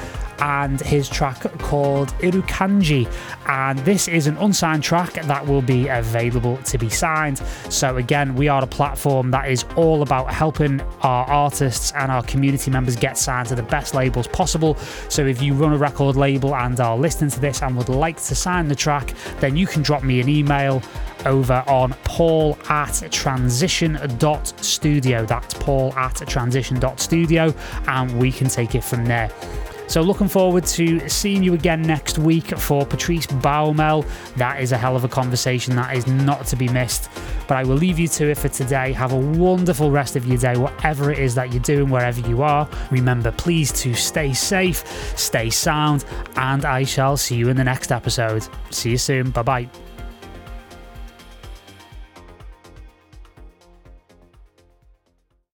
and his track called Irukanji. And this is an unsigned track that will be available to be signed. So, again, we are a platform that is all about helping our artists and our community members get signed to the best labels possible. So, if you run a record label and are listening to this and would like to sign the track, then you can drop me an email over on paul at transition.studio. That's paul at transition.studio, and we can take it from there. So, looking forward to seeing you again next week for Patrice Baumel. That is a hell of a conversation that is not to be missed. But I will leave you to it for today. Have a wonderful rest of your day, whatever it is that you're doing, wherever you are. Remember, please, to stay safe, stay sound, and I shall see you in the next episode. See you soon. Bye bye.